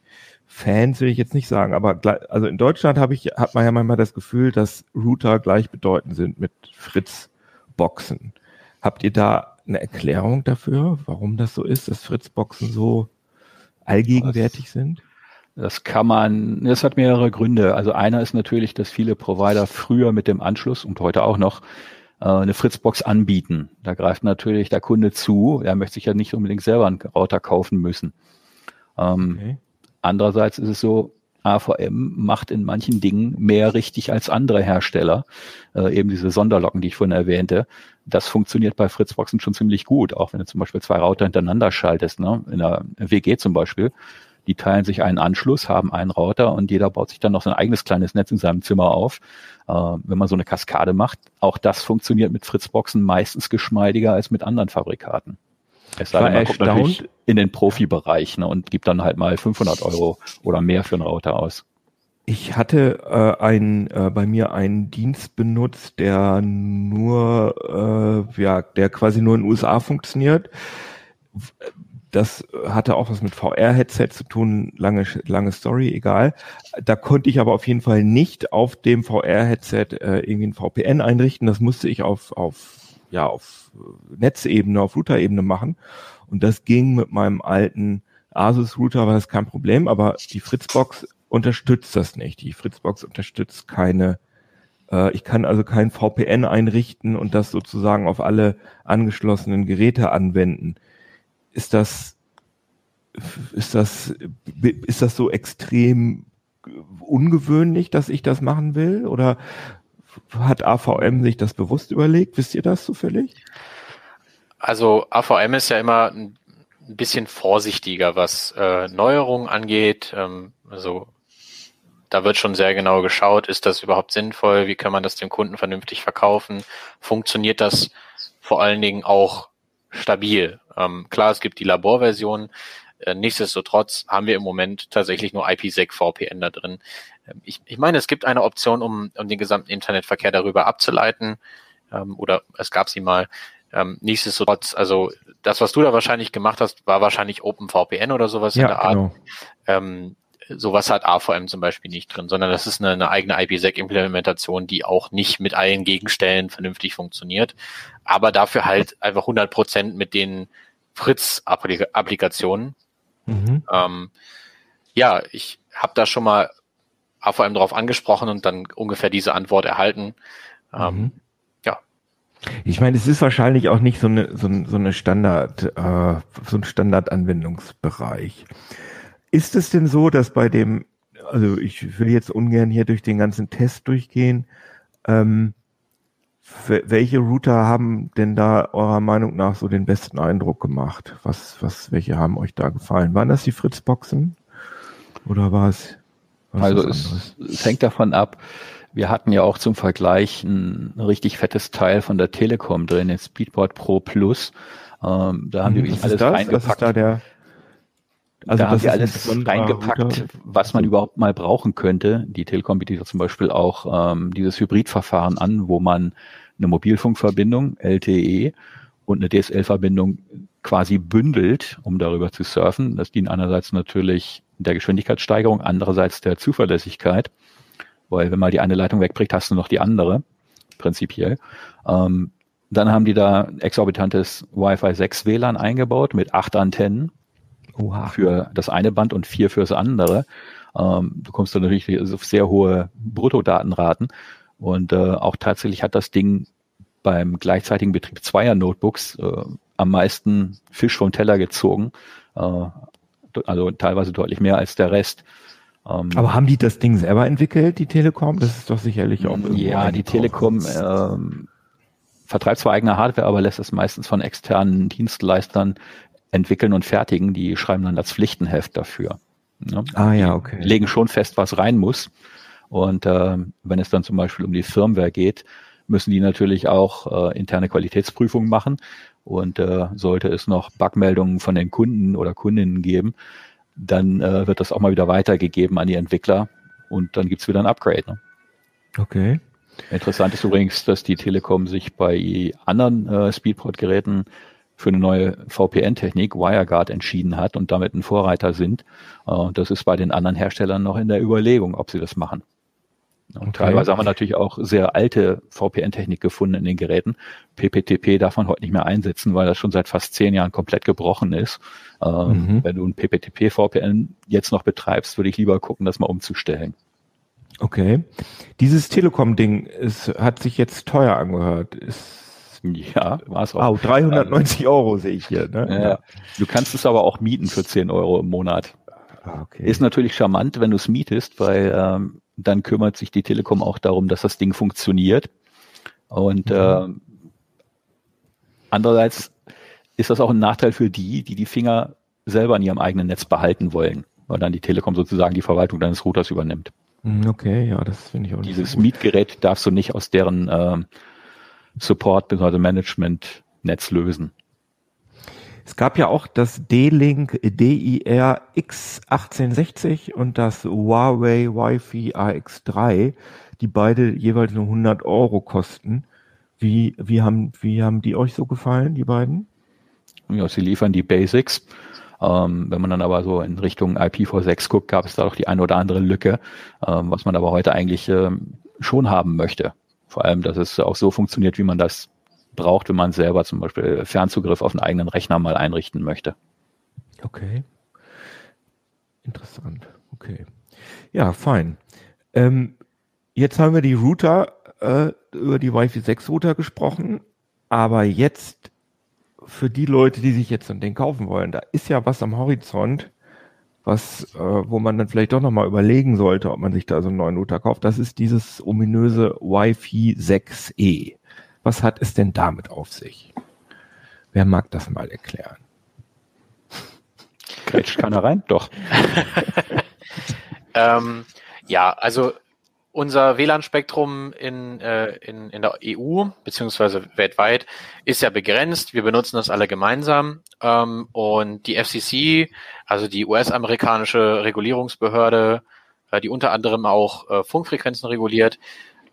Fans will ich jetzt nicht sagen, aber also in Deutschland habe ich, hat man ja manchmal das Gefühl, dass Router gleichbedeutend sind mit Fritz-Boxen. Habt ihr da eine Erklärung dafür, warum das so ist, dass Fritz-Boxen so allgegenwärtig sind? Das kann man, das hat mehrere Gründe. Also einer ist natürlich, dass viele Provider früher mit dem Anschluss und heute auch noch eine Fritzbox anbieten. Da greift natürlich der Kunde zu. Er möchte sich ja nicht unbedingt selber einen Router kaufen müssen. Ähm, okay. Andererseits ist es so, AVM macht in manchen Dingen mehr richtig als andere Hersteller. Äh, eben diese Sonderlocken, die ich vorhin erwähnte. Das funktioniert bei Fritzboxen schon ziemlich gut, auch wenn du zum Beispiel zwei Router hintereinander schaltest, ne? in der WG zum Beispiel. Die teilen sich einen Anschluss, haben einen Router und jeder baut sich dann noch sein eigenes kleines Netz in seinem Zimmer auf. Äh, wenn man so eine Kaskade macht, auch das funktioniert mit Fritzboxen meistens geschmeidiger als mit anderen Fabrikaten. Es sei denn, man guckt natürlich in den Profibereich ne, und gibt dann halt mal 500 Euro oder mehr für einen Router aus. Ich hatte äh, ein, äh, bei mir einen Dienst benutzt, der nur, äh, ja, der quasi nur in den USA funktioniert das hatte auch was mit VR-Headset zu tun, lange, lange Story, egal. Da konnte ich aber auf jeden Fall nicht auf dem VR-Headset äh, irgendwie ein VPN einrichten. Das musste ich auf, auf, ja, auf Netzebene, auf Router-Ebene machen. Und das ging mit meinem alten Asus-Router, war das kein Problem, aber die Fritzbox unterstützt das nicht. Die Fritzbox unterstützt keine äh, ich kann also kein VPN einrichten und das sozusagen auf alle angeschlossenen Geräte anwenden ist das, ist das, ist das so extrem ungewöhnlich, dass ich das machen will? Oder hat AVM sich das bewusst überlegt? Wisst ihr das zufällig? Also AVM ist ja immer ein bisschen vorsichtiger, was äh, Neuerungen angeht. Ähm, also da wird schon sehr genau geschaut, ist das überhaupt sinnvoll? Wie kann man das dem Kunden vernünftig verkaufen? Funktioniert das vor allen Dingen auch stabil. Ähm, klar, es gibt die Laborversion. Äh, nichtsdestotrotz haben wir im Moment tatsächlich nur IPsec VPN da drin. Ähm, ich, ich meine, es gibt eine Option, um, um den gesamten Internetverkehr darüber abzuleiten. Ähm, oder es gab sie mal. Ähm, nichtsdestotrotz, also das, was du da wahrscheinlich gemacht hast, war wahrscheinlich OpenVPN oder sowas ja, in der Art. Genau. Ähm, sowas hat AVM zum Beispiel nicht drin, sondern das ist eine, eine eigene IPsec-Implementation, die auch nicht mit allen Gegenstellen vernünftig funktioniert, aber dafür halt einfach 100 Prozent mit den Fritz-Applikationen. Mhm. Ähm, Ja, ich habe da schon mal vor allem darauf angesprochen und dann ungefähr diese Antwort erhalten. Ähm, mhm. ja. Ich meine, es ist wahrscheinlich auch nicht so eine, so, so eine Standard, äh, so ein Standardanwendungsbereich. Ist es denn so, dass bei dem, also ich will jetzt ungern hier durch den ganzen Test durchgehen, ähm, welche Router haben denn da eurer Meinung nach so den besten Eindruck gemacht? Was, was, welche haben euch da gefallen? Waren das die Fritzboxen? Oder war es? Also es, es, hängt davon ab. Wir hatten ja auch zum Vergleich ein, richtig fettes Teil von der Telekom drin, den Speedboard Pro Plus. Ähm, da haben wir wirklich alles das? reingepackt. Was ist da der also da haben wir alles reingepackt, was man überhaupt mal brauchen könnte. Die Telekom bietet zum Beispiel auch ähm, dieses Hybridverfahren an, wo man eine Mobilfunkverbindung, LTE, und eine DSL-Verbindung quasi bündelt, um darüber zu surfen. Das dient einerseits natürlich der Geschwindigkeitssteigerung, andererseits der Zuverlässigkeit, weil wenn mal die eine Leitung wegbricht, hast du noch die andere, prinzipiell. Ähm, dann haben die da exorbitantes Wi-Fi 6 WLAN eingebaut mit acht Antennen Oha. für das eine Band und vier fürs andere. Ähm, du kommst dann natürlich auf sehr hohe Bruttodatenraten und äh, auch tatsächlich hat das Ding beim gleichzeitigen Betrieb zweier Notebooks äh, am meisten Fisch vom Teller gezogen. Äh, also teilweise deutlich mehr als der Rest. Ähm, aber haben die das Ding selber entwickelt, die Telekom? Das ist doch sicherlich auch. Ja, die Telekom ähm, vertreibt zwar eigene Hardware, aber lässt es meistens von externen Dienstleistern entwickeln und fertigen. Die schreiben dann das Pflichtenheft dafür. Ne? Ah ja, okay. Die legen schon fest, was rein muss. Und äh, wenn es dann zum Beispiel um die Firmware geht, müssen die natürlich auch äh, interne Qualitätsprüfungen machen. Und äh, sollte es noch Bugmeldungen von den Kunden oder Kundinnen geben, dann äh, wird das auch mal wieder weitergegeben an die Entwickler und dann gibt's wieder ein Upgrade. Ne? Okay. Interessant ist übrigens, dass die Telekom sich bei anderen äh, Speedport-Geräten für eine neue VPN-Technik, WireGuard, entschieden hat und damit ein Vorreiter sind. Äh, das ist bei den anderen Herstellern noch in der Überlegung, ob sie das machen. Und okay. teilweise haben wir natürlich auch sehr alte VPN-Technik gefunden in den Geräten. PPTP darf man heute nicht mehr einsetzen, weil das schon seit fast zehn Jahren komplett gebrochen ist. Ähm, mhm. Wenn du ein PPTP-VPN jetzt noch betreibst, würde ich lieber gucken, das mal umzustellen. Okay. Dieses Telekom-Ding hat sich jetzt teuer angehört. Ist ja, war es auch. Wow, 390 Euro sehe ich hier. Ne? Ja. Du kannst es aber auch mieten für 10 Euro im Monat. Ah, okay. Ist natürlich charmant, wenn du es mietest, weil ähm, dann kümmert sich die Telekom auch darum, dass das Ding funktioniert. Und mhm. äh, andererseits ist das auch ein Nachteil für die, die die Finger selber in ihrem eigenen Netz behalten wollen, weil dann die Telekom sozusagen die Verwaltung deines Routers übernimmt. Mhm, okay, ja, das finde ich auch Dieses Mietgerät darfst du nicht aus deren äh, Support bzw. Management-Netz lösen. Es gab ja auch das D-Link DIR X1860 und das Huawei Wi-Fi AX3, die beide jeweils nur 100 Euro kosten. Wie, wie, haben, wie haben die euch so gefallen, die beiden? Ja, sie liefern die Basics. Ähm, wenn man dann aber so in Richtung IPv6 guckt, gab es da doch die eine oder andere Lücke, ähm, was man aber heute eigentlich ähm, schon haben möchte. Vor allem, dass es auch so funktioniert, wie man das braucht, wenn man selber zum Beispiel Fernzugriff auf einen eigenen Rechner mal einrichten möchte. Okay. Interessant. Okay. Ja, fein. Ähm, jetzt haben wir die Router, äh, über die Wi-Fi 6 Router gesprochen, aber jetzt für die Leute, die sich jetzt so ein Ding kaufen wollen, da ist ja was am Horizont, was, äh, wo man dann vielleicht doch nochmal überlegen sollte, ob man sich da so einen neuen Router kauft. Das ist dieses ominöse Wi-Fi 6E. Was hat es denn damit auf sich? Wer mag das mal erklären? Grätscht keiner rein? Doch. ähm, ja, also unser WLAN-Spektrum in, äh, in, in der EU beziehungsweise weltweit ist ja begrenzt. Wir benutzen das alle gemeinsam. Ähm, und die FCC, also die US-amerikanische Regulierungsbehörde, äh, die unter anderem auch äh, Funkfrequenzen reguliert,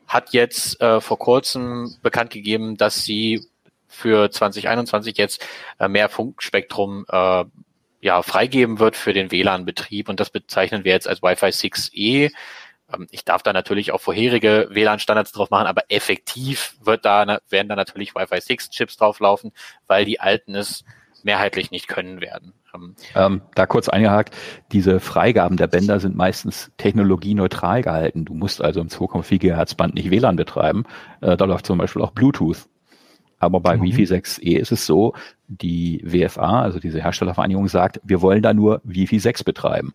hat jetzt äh, vor kurzem bekannt gegeben, dass sie für 2021 jetzt äh, mehr Funkspektrum äh, ja, freigeben wird für den WLAN-Betrieb und das bezeichnen wir jetzt als Wi-Fi 6E. Ähm, ich darf da natürlich auch vorherige WLAN-Standards drauf machen, aber effektiv wird da, werden da natürlich Wi-Fi 6 Chips drauflaufen, weil die alten es mehrheitlich nicht können werden. Ähm, ähm, da kurz eingehakt, diese Freigaben der Bänder sind meistens technologieneutral gehalten. Du musst also im 2,4 GHz Band nicht WLAN betreiben. Äh, da läuft zum Beispiel auch Bluetooth. Aber bei mhm. Wi-Fi 6E ist es so, die WFA, also diese Herstellervereinigung, sagt, wir wollen da nur Wi-Fi 6 betreiben.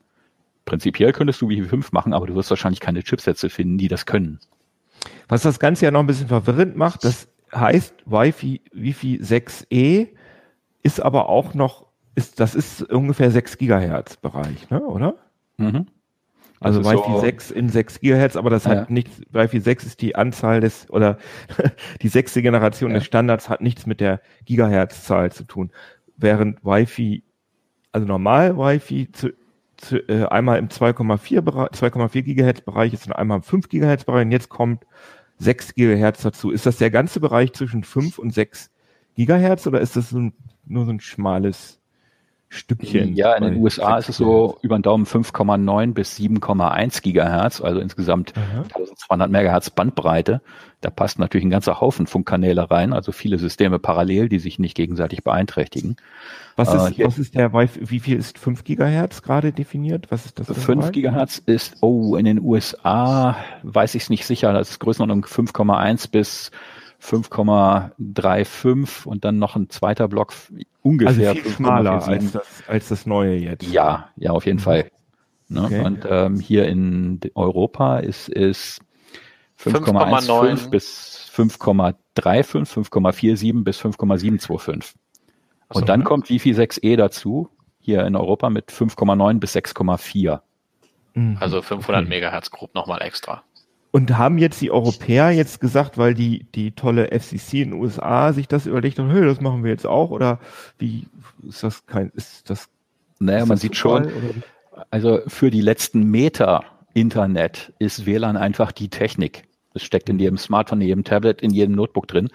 Prinzipiell könntest du Wi-Fi 5 machen, aber du wirst wahrscheinlich keine Chipsätze finden, die das können. Was das Ganze ja noch ein bisschen verwirrend macht, das heißt Wi-Fi, Wi-Fi 6E ist aber auch noch, ist, das ist ungefähr 6 Gigahertz Bereich, ne, oder? Mhm. Also Wi-Fi so 6 in 6 Gigahertz, aber das ja. hat nichts, Wi-Fi 6 ist die Anzahl des, oder die sechste Generation ja. des Standards hat nichts mit der Gigahertz-Zahl zu tun. Während Wi-Fi, also normal Wi-Fi äh, einmal im 2,4 Bereich, 2,4 Gigahertz Bereich ist und einmal im 5 Gigahertz Bereich und jetzt kommt 6 Gigahertz dazu. Ist das der ganze Bereich zwischen 5 und 6 Gigahertz oder ist das so ein, nur so ein schmales Stückchen. Ja, in den USA ist es so über den Daumen 5,9 bis 7,1 Gigahertz, also insgesamt Aha. 1200 Megahertz Bandbreite. Da passt natürlich ein ganzer Haufen Funkkanäle rein, also viele Systeme parallel, die sich nicht gegenseitig beeinträchtigen. Was ist, äh, was ist der wie viel ist 5 Gigahertz gerade definiert? Was ist das? 5 Gigahertz ist, oh, in den USA weiß ich es nicht sicher, das ist Größenordnung 5,1 bis 5,35 und dann noch ein zweiter Block ungefähr. Also viel schmaler als das, als das neue jetzt. Ja, ja, auf jeden mhm. Fall. Ne? Okay. Und ähm, hier in Europa ist es 5,15 bis 5,35, 5,47 bis 5,725. Und so, dann ne? kommt Wi-Fi 6E dazu, hier in Europa mit 5,9 bis 6,4. Mhm. Also 500 okay. Megahertz grob nochmal extra. Und haben jetzt die Europäer jetzt gesagt, weil die, die tolle FCC in den USA sich das überlegt hat, hey, das machen wir jetzt auch? Oder wie ist das kein, ist das? Naja, ist man das sieht schon, also für die letzten Meter Internet ist WLAN einfach die Technik. Es steckt in jedem Smartphone, in jedem Tablet, in jedem Notebook drin.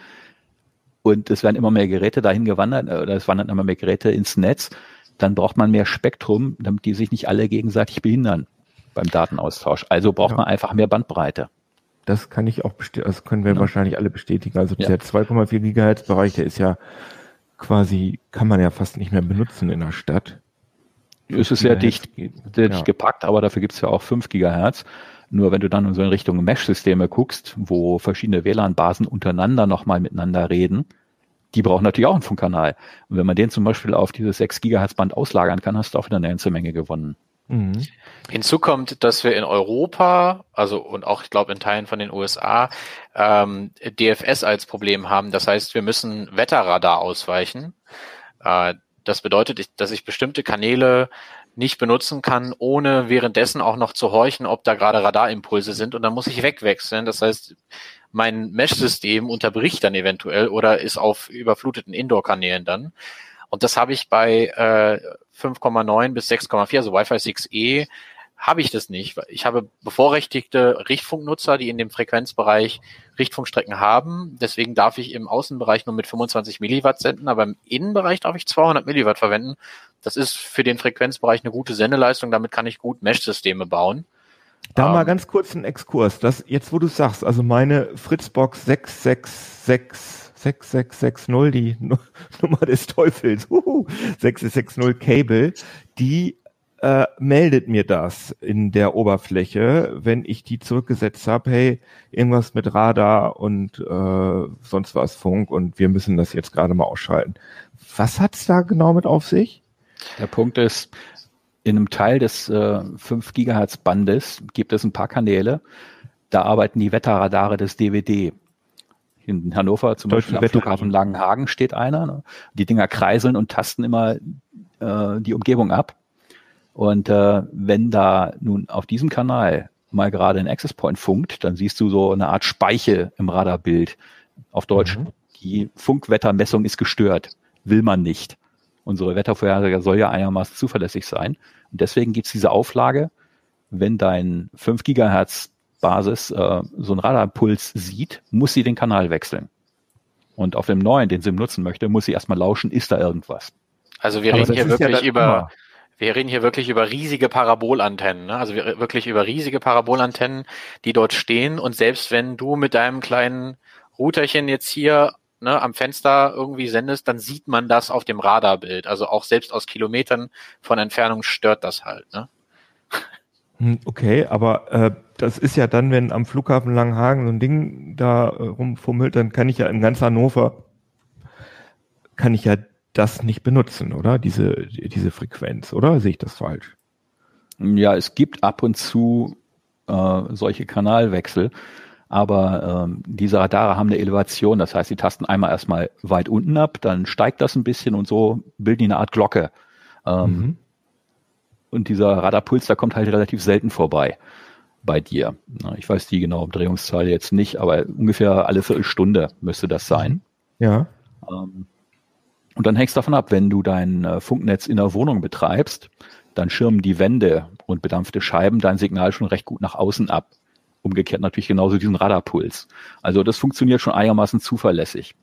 Und es werden immer mehr Geräte dahin gewandert, äh, oder es wandern immer mehr Geräte ins Netz. Dann braucht man mehr Spektrum, damit die sich nicht alle gegenseitig behindern beim Datenaustausch. Also braucht ja. man einfach mehr Bandbreite. Das kann ich auch bestätigen, das können wir ja. wahrscheinlich alle bestätigen. Also der 2,4 Gigahertz Bereich, der ist ja quasi, kann man ja fast nicht mehr benutzen in der Stadt. Es ist sehr dicht, sehr dicht gepackt, aber dafür gibt es ja auch 5 Gigahertz. Nur wenn du dann so in Richtung Mesh-Systeme guckst, wo verschiedene WLAN-Basen untereinander nochmal miteinander reden, die brauchen natürlich auch einen Funkkanal. Und wenn man den zum Beispiel auf dieses 6 Gigahertz Band auslagern kann, hast du auch wieder eine ganze Menge gewonnen. Mhm. Hinzu kommt, dass wir in Europa, also und auch ich glaube in Teilen von den USA, ähm, DFS als Problem haben. Das heißt, wir müssen Wetterradar ausweichen. Äh, das bedeutet, dass ich bestimmte Kanäle nicht benutzen kann, ohne währenddessen auch noch zu horchen, ob da gerade Radarimpulse sind und dann muss ich wegwechseln. Das heißt, mein Mesh-System unterbricht dann eventuell oder ist auf überfluteten Indoor-Kanälen dann. Und das habe ich bei äh, 5,9 bis 6,4, also Wi-Fi 6E, habe ich das nicht. Ich habe bevorrechtigte Richtfunknutzer, die in dem Frequenzbereich Richtfunkstrecken haben. Deswegen darf ich im Außenbereich nur mit 25 Milliwatt senden, aber im Innenbereich darf ich 200 Milliwatt verwenden. Das ist für den Frequenzbereich eine gute Sendeleistung. Damit kann ich gut Mesh-Systeme bauen. Da um, mal ähm, ganz kurz ein Exkurs. Das, jetzt, wo du sagst, also meine Fritzbox 666 6660, die Nummer des Teufels, uhu, 6660 Cable, die äh, meldet mir das in der Oberfläche, wenn ich die zurückgesetzt habe, hey, irgendwas mit Radar und äh, sonst was Funk und wir müssen das jetzt gerade mal ausschalten. Was hat's da genau mit auf sich? Der Punkt ist, in einem Teil des äh, 5 Gigahertz Bandes gibt es ein paar Kanäle, da arbeiten die Wetterradare des DVD. In Hannover zum Beispiel am Flughafen Langenhagen steht einer. Ne? Die Dinger kreiseln und tasten immer äh, die Umgebung ab. Und äh, wenn da nun auf diesem Kanal mal gerade ein Access Point funkt, dann siehst du so eine Art Speiche im Radarbild. Auf Deutsch, mhm. die Funkwettermessung ist gestört. Will man nicht. Unsere Wettervorhersage soll ja einigermaßen zuverlässig sein. Und deswegen gibt's diese Auflage, wenn dein 5 Gigahertz Basis äh, so einen Radarpuls sieht, muss sie den Kanal wechseln. Und auf dem neuen, den sie nutzen möchte, muss sie erstmal lauschen, ist da irgendwas. Also wir reden hier wirklich ja über, wir reden hier wirklich über riesige Parabolantennen, ne? also wir, wirklich über riesige Parabolantennen, die dort stehen und selbst wenn du mit deinem kleinen Routerchen jetzt hier ne, am Fenster irgendwie sendest, dann sieht man das auf dem Radarbild. Also auch selbst aus Kilometern von Entfernung stört das halt. Ne? Hm, okay, aber äh, das ist ja dann, wenn am Flughafen Langenhagen so ein Ding da äh, rumfummelt, dann kann ich ja in ganz Hannover, kann ich ja das nicht benutzen, oder? Diese, diese Frequenz, oder? Sehe ich das falsch? Ja, es gibt ab und zu äh, solche Kanalwechsel, aber ähm, diese Radare haben eine Elevation, das heißt, die tasten einmal erstmal weit unten ab, dann steigt das ein bisschen und so bilden die eine Art Glocke. Ähm, mhm. Und dieser Radarpuls, da kommt halt relativ selten vorbei bei dir. Ich weiß die genaue Umdrehungszahl jetzt nicht, aber ungefähr alle Viertelstunde müsste das sein. Ja. Ähm, und dann hängst davon ab, wenn du dein äh, Funknetz in der Wohnung betreibst, dann schirmen die Wände und bedampfte Scheiben dein Signal schon recht gut nach außen ab. Umgekehrt natürlich genauso diesen Radarpuls. Also das funktioniert schon einigermaßen zuverlässig.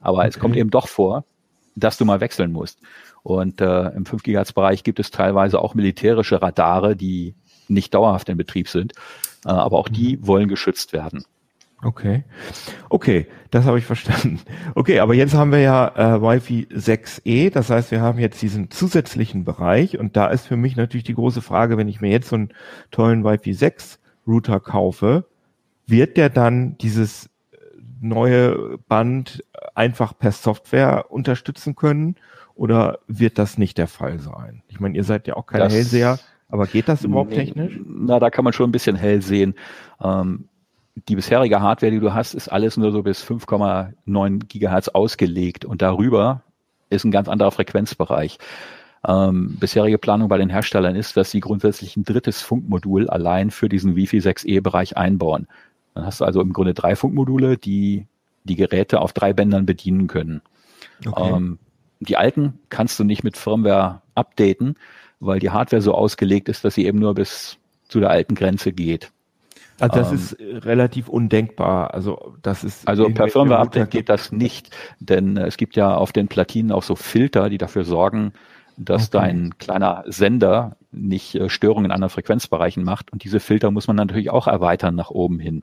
Aber okay. es kommt eben doch vor, dass du mal wechseln musst. Und äh, im 5 GHz Bereich gibt es teilweise auch militärische Radare, die nicht dauerhaft in Betrieb sind, äh, aber auch die mhm. wollen geschützt werden. Okay. Okay, das habe ich verstanden. Okay, aber jetzt haben wir ja äh, Wi-Fi 6E, das heißt, wir haben jetzt diesen zusätzlichen Bereich und da ist für mich natürlich die große Frage, wenn ich mir jetzt so einen tollen Wi-Fi 6 Router kaufe, wird der dann dieses neue Band einfach per Software unterstützen können oder wird das nicht der Fall sein? Ich meine, ihr seid ja auch keine das, Hellseher, aber geht das überhaupt technisch? Na, da kann man schon ein bisschen hell sehen. Ähm, die bisherige Hardware, die du hast, ist alles nur so bis 5,9 Gigahertz ausgelegt und darüber ist ein ganz anderer Frequenzbereich. Ähm, bisherige Planung bei den Herstellern ist, dass sie grundsätzlich ein drittes Funkmodul allein für diesen Wi-Fi 6E-Bereich einbauen. Dann hast du also im Grunde drei Funkmodule, die die Geräte auf drei Bändern bedienen können. Okay. Ähm, die alten kannst du nicht mit Firmware updaten, weil die Hardware so ausgelegt ist, dass sie eben nur bis zu der alten Grenze geht. Also das ähm, ist äh, relativ undenkbar. Also das ist also per Firmware-Update geht das nicht, denn äh, es gibt ja auf den Platinen auch so Filter, die dafür sorgen, dass okay. dein kleiner Sender nicht äh, Störungen in anderen Frequenzbereichen macht. Und diese Filter muss man natürlich auch erweitern nach oben hin.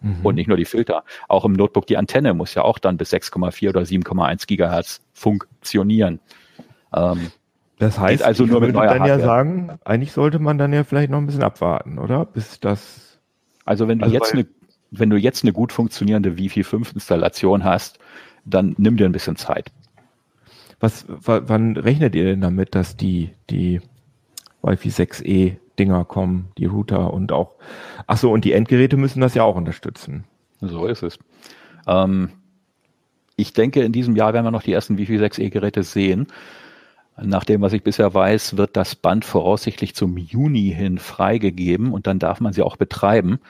Mhm. Und nicht nur die Filter. Auch im Notebook die Antenne muss ja auch dann bis 6,4 oder 7,1 Gigahertz funktionieren. Ähm, das heißt, also nur mit neuer dann Hardware. ja sagen, eigentlich sollte man dann ja vielleicht noch ein bisschen abwarten, oder? Bis das also wenn du also jetzt eine, wenn du jetzt eine gut funktionierende Wi-Fi 5 Installation hast, dann nimm dir ein bisschen Zeit. Was, wann rechnet ihr denn damit, dass die, die Wi-Fi 6E Dinger kommen, die Router und auch, ach so, und die Endgeräte müssen das ja auch unterstützen. So ist es. Ähm, ich denke, in diesem Jahr werden wir noch die ersten Wi-Fi 6E Geräte sehen. Nach dem, was ich bisher weiß, wird das Band voraussichtlich zum Juni hin freigegeben und dann darf man sie auch betreiben.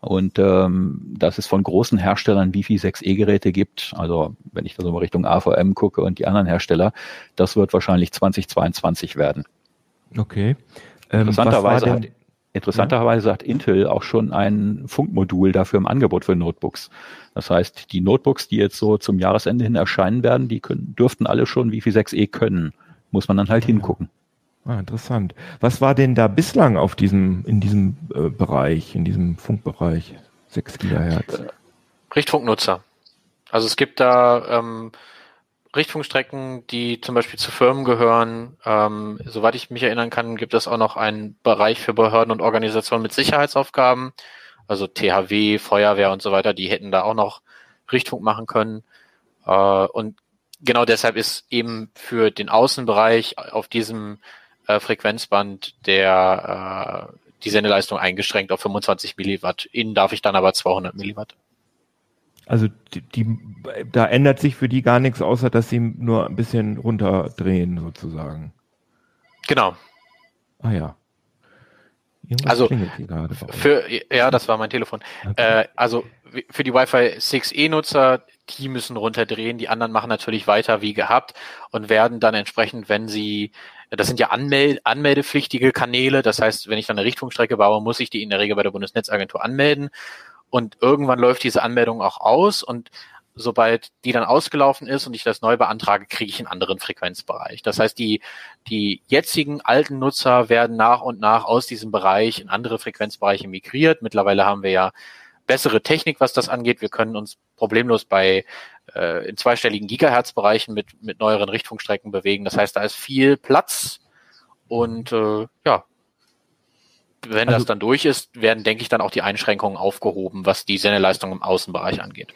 Und ähm, dass es von großen Herstellern Wi-Fi 6E-Geräte gibt, also wenn ich da so mal Richtung AVM gucke und die anderen Hersteller, das wird wahrscheinlich 2022 werden. Okay. Ähm, interessanterweise, hat, interessanterweise ja? hat Intel auch schon ein Funkmodul dafür im Angebot für Notebooks. Das heißt, die Notebooks, die jetzt so zum Jahresende hin erscheinen werden, die können, dürften alle schon Wi-Fi 6E können muss man dann halt hingucken. Ah, interessant. Was war denn da bislang auf diesem, in diesem äh, Bereich, in diesem Funkbereich? 6 Gigahertz. Richtfunknutzer. Also es gibt da ähm, Richtfunkstrecken, die zum Beispiel zu Firmen gehören. Ähm, soweit ich mich erinnern kann, gibt es auch noch einen Bereich für Behörden und Organisationen mit Sicherheitsaufgaben, also THW, Feuerwehr und so weiter, die hätten da auch noch Richtfunk machen können. Äh, und genau deshalb ist eben für den Außenbereich auf diesem äh, Frequenzband der äh, die Sendeleistung eingeschränkt auf 25 Milliwatt. Innen darf ich dann aber 200 Milliwatt. Also die, die, da ändert sich für die gar nichts, außer dass sie nur ein bisschen runterdrehen sozusagen. Genau. Ah ja. Irgendwas also für ja, das war mein Telefon. Okay. Äh, also für die Wi-Fi 6E-Nutzer, die müssen runterdrehen, die anderen machen natürlich weiter wie gehabt und werden dann entsprechend, wenn sie, das sind ja anmeld anmeldepflichtige Kanäle, das heißt, wenn ich dann eine Richtfunkstrecke baue, muss ich die in der Regel bei der Bundesnetzagentur anmelden und irgendwann läuft diese Anmeldung auch aus und sobald die dann ausgelaufen ist und ich das neu beantrage, kriege ich einen anderen Frequenzbereich. Das heißt, die, die jetzigen alten Nutzer werden nach und nach aus diesem Bereich in andere Frequenzbereiche migriert. Mittlerweile haben wir ja bessere Technik, was das angeht. Wir können uns problemlos bei äh, in zweistelligen Gigahertz-Bereichen mit, mit neueren Richtfunkstrecken bewegen. Das heißt, da ist viel Platz und äh, ja, wenn also, das dann durch ist, werden, denke ich, dann auch die Einschränkungen aufgehoben, was die Sendeleistung im Außenbereich angeht.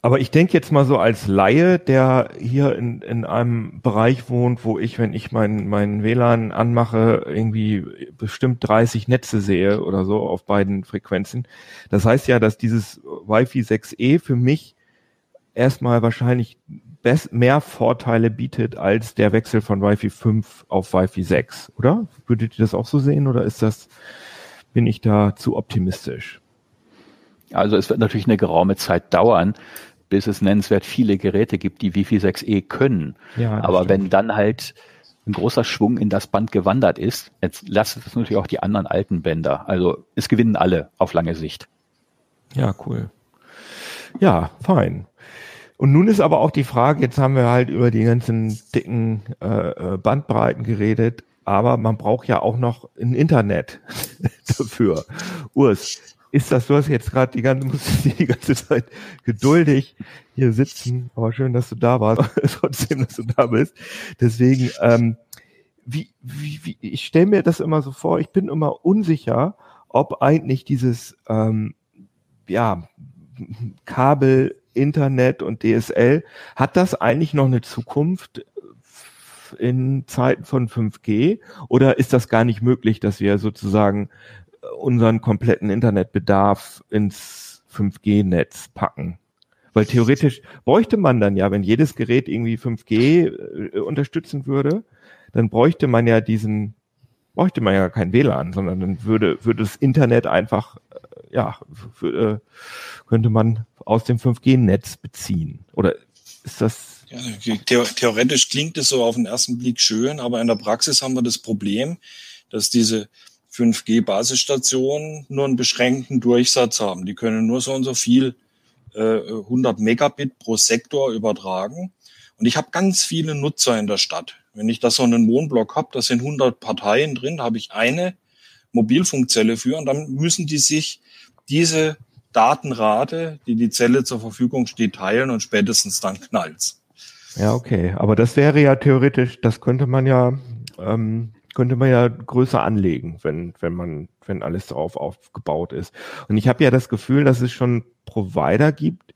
Aber ich denke jetzt mal so als Laie, der hier in, in einem Bereich wohnt, wo ich, wenn ich mein, mein WLAN anmache, irgendwie bestimmt 30 Netze sehe oder so auf beiden Frequenzen. Das heißt ja, dass dieses Wi-Fi 6E für mich erstmal wahrscheinlich mehr Vorteile bietet als der Wechsel von Wi-Fi 5 auf Wi-Fi 6, oder? Würdet ihr das auch so sehen oder ist das, bin ich da zu optimistisch? Also es wird natürlich eine geraume Zeit dauern, bis es nennenswert viele Geräte gibt, die Wi-Fi 6E können. Ja, Aber stimmt. wenn dann halt ein großer Schwung in das Band gewandert ist, jetzt lasst es natürlich auch die anderen alten Bänder. Also es gewinnen alle auf lange Sicht. Ja, cool. Ja, fein. Und nun ist aber auch die Frage, jetzt haben wir halt über die ganzen dicken äh, äh Bandbreiten geredet, aber man braucht ja auch noch ein Internet dafür. Urs, ist das, du hast jetzt gerade die ganze, musst die ganze Zeit geduldig hier sitzen, aber schön, dass du da warst, trotzdem, dass du da bist. Deswegen, ähm, wie, wie, wie, ich stelle mir das immer so vor, ich bin immer unsicher, ob eigentlich dieses, ähm, ja, Kabel, Internet und DSL, hat das eigentlich noch eine Zukunft in Zeiten von 5G oder ist das gar nicht möglich, dass wir sozusagen unseren kompletten Internetbedarf ins 5G-Netz packen. Weil theoretisch bräuchte man dann ja, wenn jedes Gerät irgendwie 5G äh, unterstützen würde, dann bräuchte man ja diesen, bräuchte man ja kein WLAN, sondern dann würde, würde das Internet einfach, äh, ja, für, äh, könnte man aus dem 5G-Netz beziehen. Oder ist das? Ja, theoretisch klingt es so auf den ersten Blick schön, aber in der Praxis haben wir das Problem, dass diese 5G-Basisstationen nur einen beschränkten Durchsatz haben. Die können nur so und so viel äh, 100 Megabit pro Sektor übertragen. Und ich habe ganz viele Nutzer in der Stadt. Wenn ich da so einen Wohnblock habe, da sind 100 Parteien drin, habe ich eine Mobilfunkzelle für und dann müssen die sich diese Datenrate, die die Zelle zur Verfügung steht, teilen und spätestens dann knallt's. Ja, okay. Aber das wäre ja theoretisch, das könnte man ja ähm, könnte man ja größer anlegen, wenn, wenn man, wenn alles darauf aufgebaut ist. Und ich habe ja das Gefühl, dass es schon Provider gibt,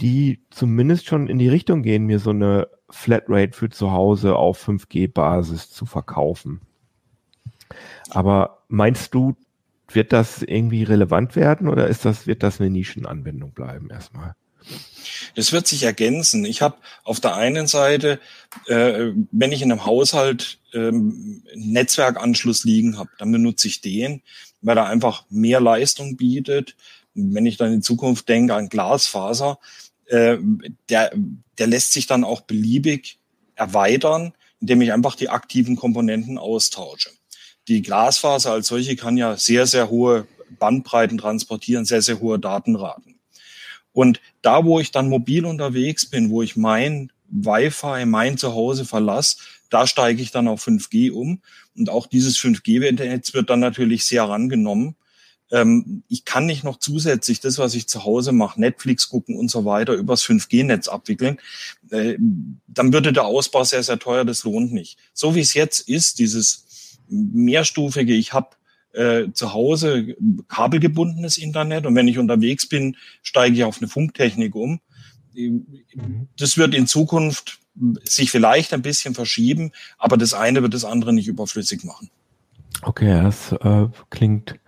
die zumindest schon in die Richtung gehen, mir so eine Flatrate für zu Hause auf 5G-Basis zu verkaufen. Aber meinst du, wird das irgendwie relevant werden oder ist das, wird das eine Nischenanwendung bleiben erstmal? Das wird sich ergänzen. Ich habe auf der einen Seite, äh, wenn ich in einem Haushalt ähm, Netzwerkanschluss liegen habe, dann benutze ich den, weil er einfach mehr Leistung bietet. Wenn ich dann in Zukunft denke an Glasfaser, äh, der, der lässt sich dann auch beliebig erweitern, indem ich einfach die aktiven Komponenten austausche. Die Glasfaser als solche kann ja sehr, sehr hohe Bandbreiten transportieren, sehr, sehr hohe Datenraten. Und da, wo ich dann mobil unterwegs bin, wo ich mein Wi-Fi, mein Zuhause verlasse, da steige ich dann auf 5G um. Und auch dieses 5G-Netz wird dann natürlich sehr rangenommen. Ähm, ich kann nicht noch zusätzlich das, was ich zu Hause mache, Netflix gucken und so weiter, übers 5G-Netz abwickeln. Äh, dann würde der Ausbau sehr, sehr teuer, das lohnt nicht. So wie es jetzt ist, dieses mehrstufige, ich habe äh, zu Hause kabelgebundenes Internet und wenn ich unterwegs bin, steige ich auf eine Funktechnik um. Das wird in Zukunft sich vielleicht ein bisschen verschieben, aber das eine wird das andere nicht überflüssig machen. Okay, das äh, klingt,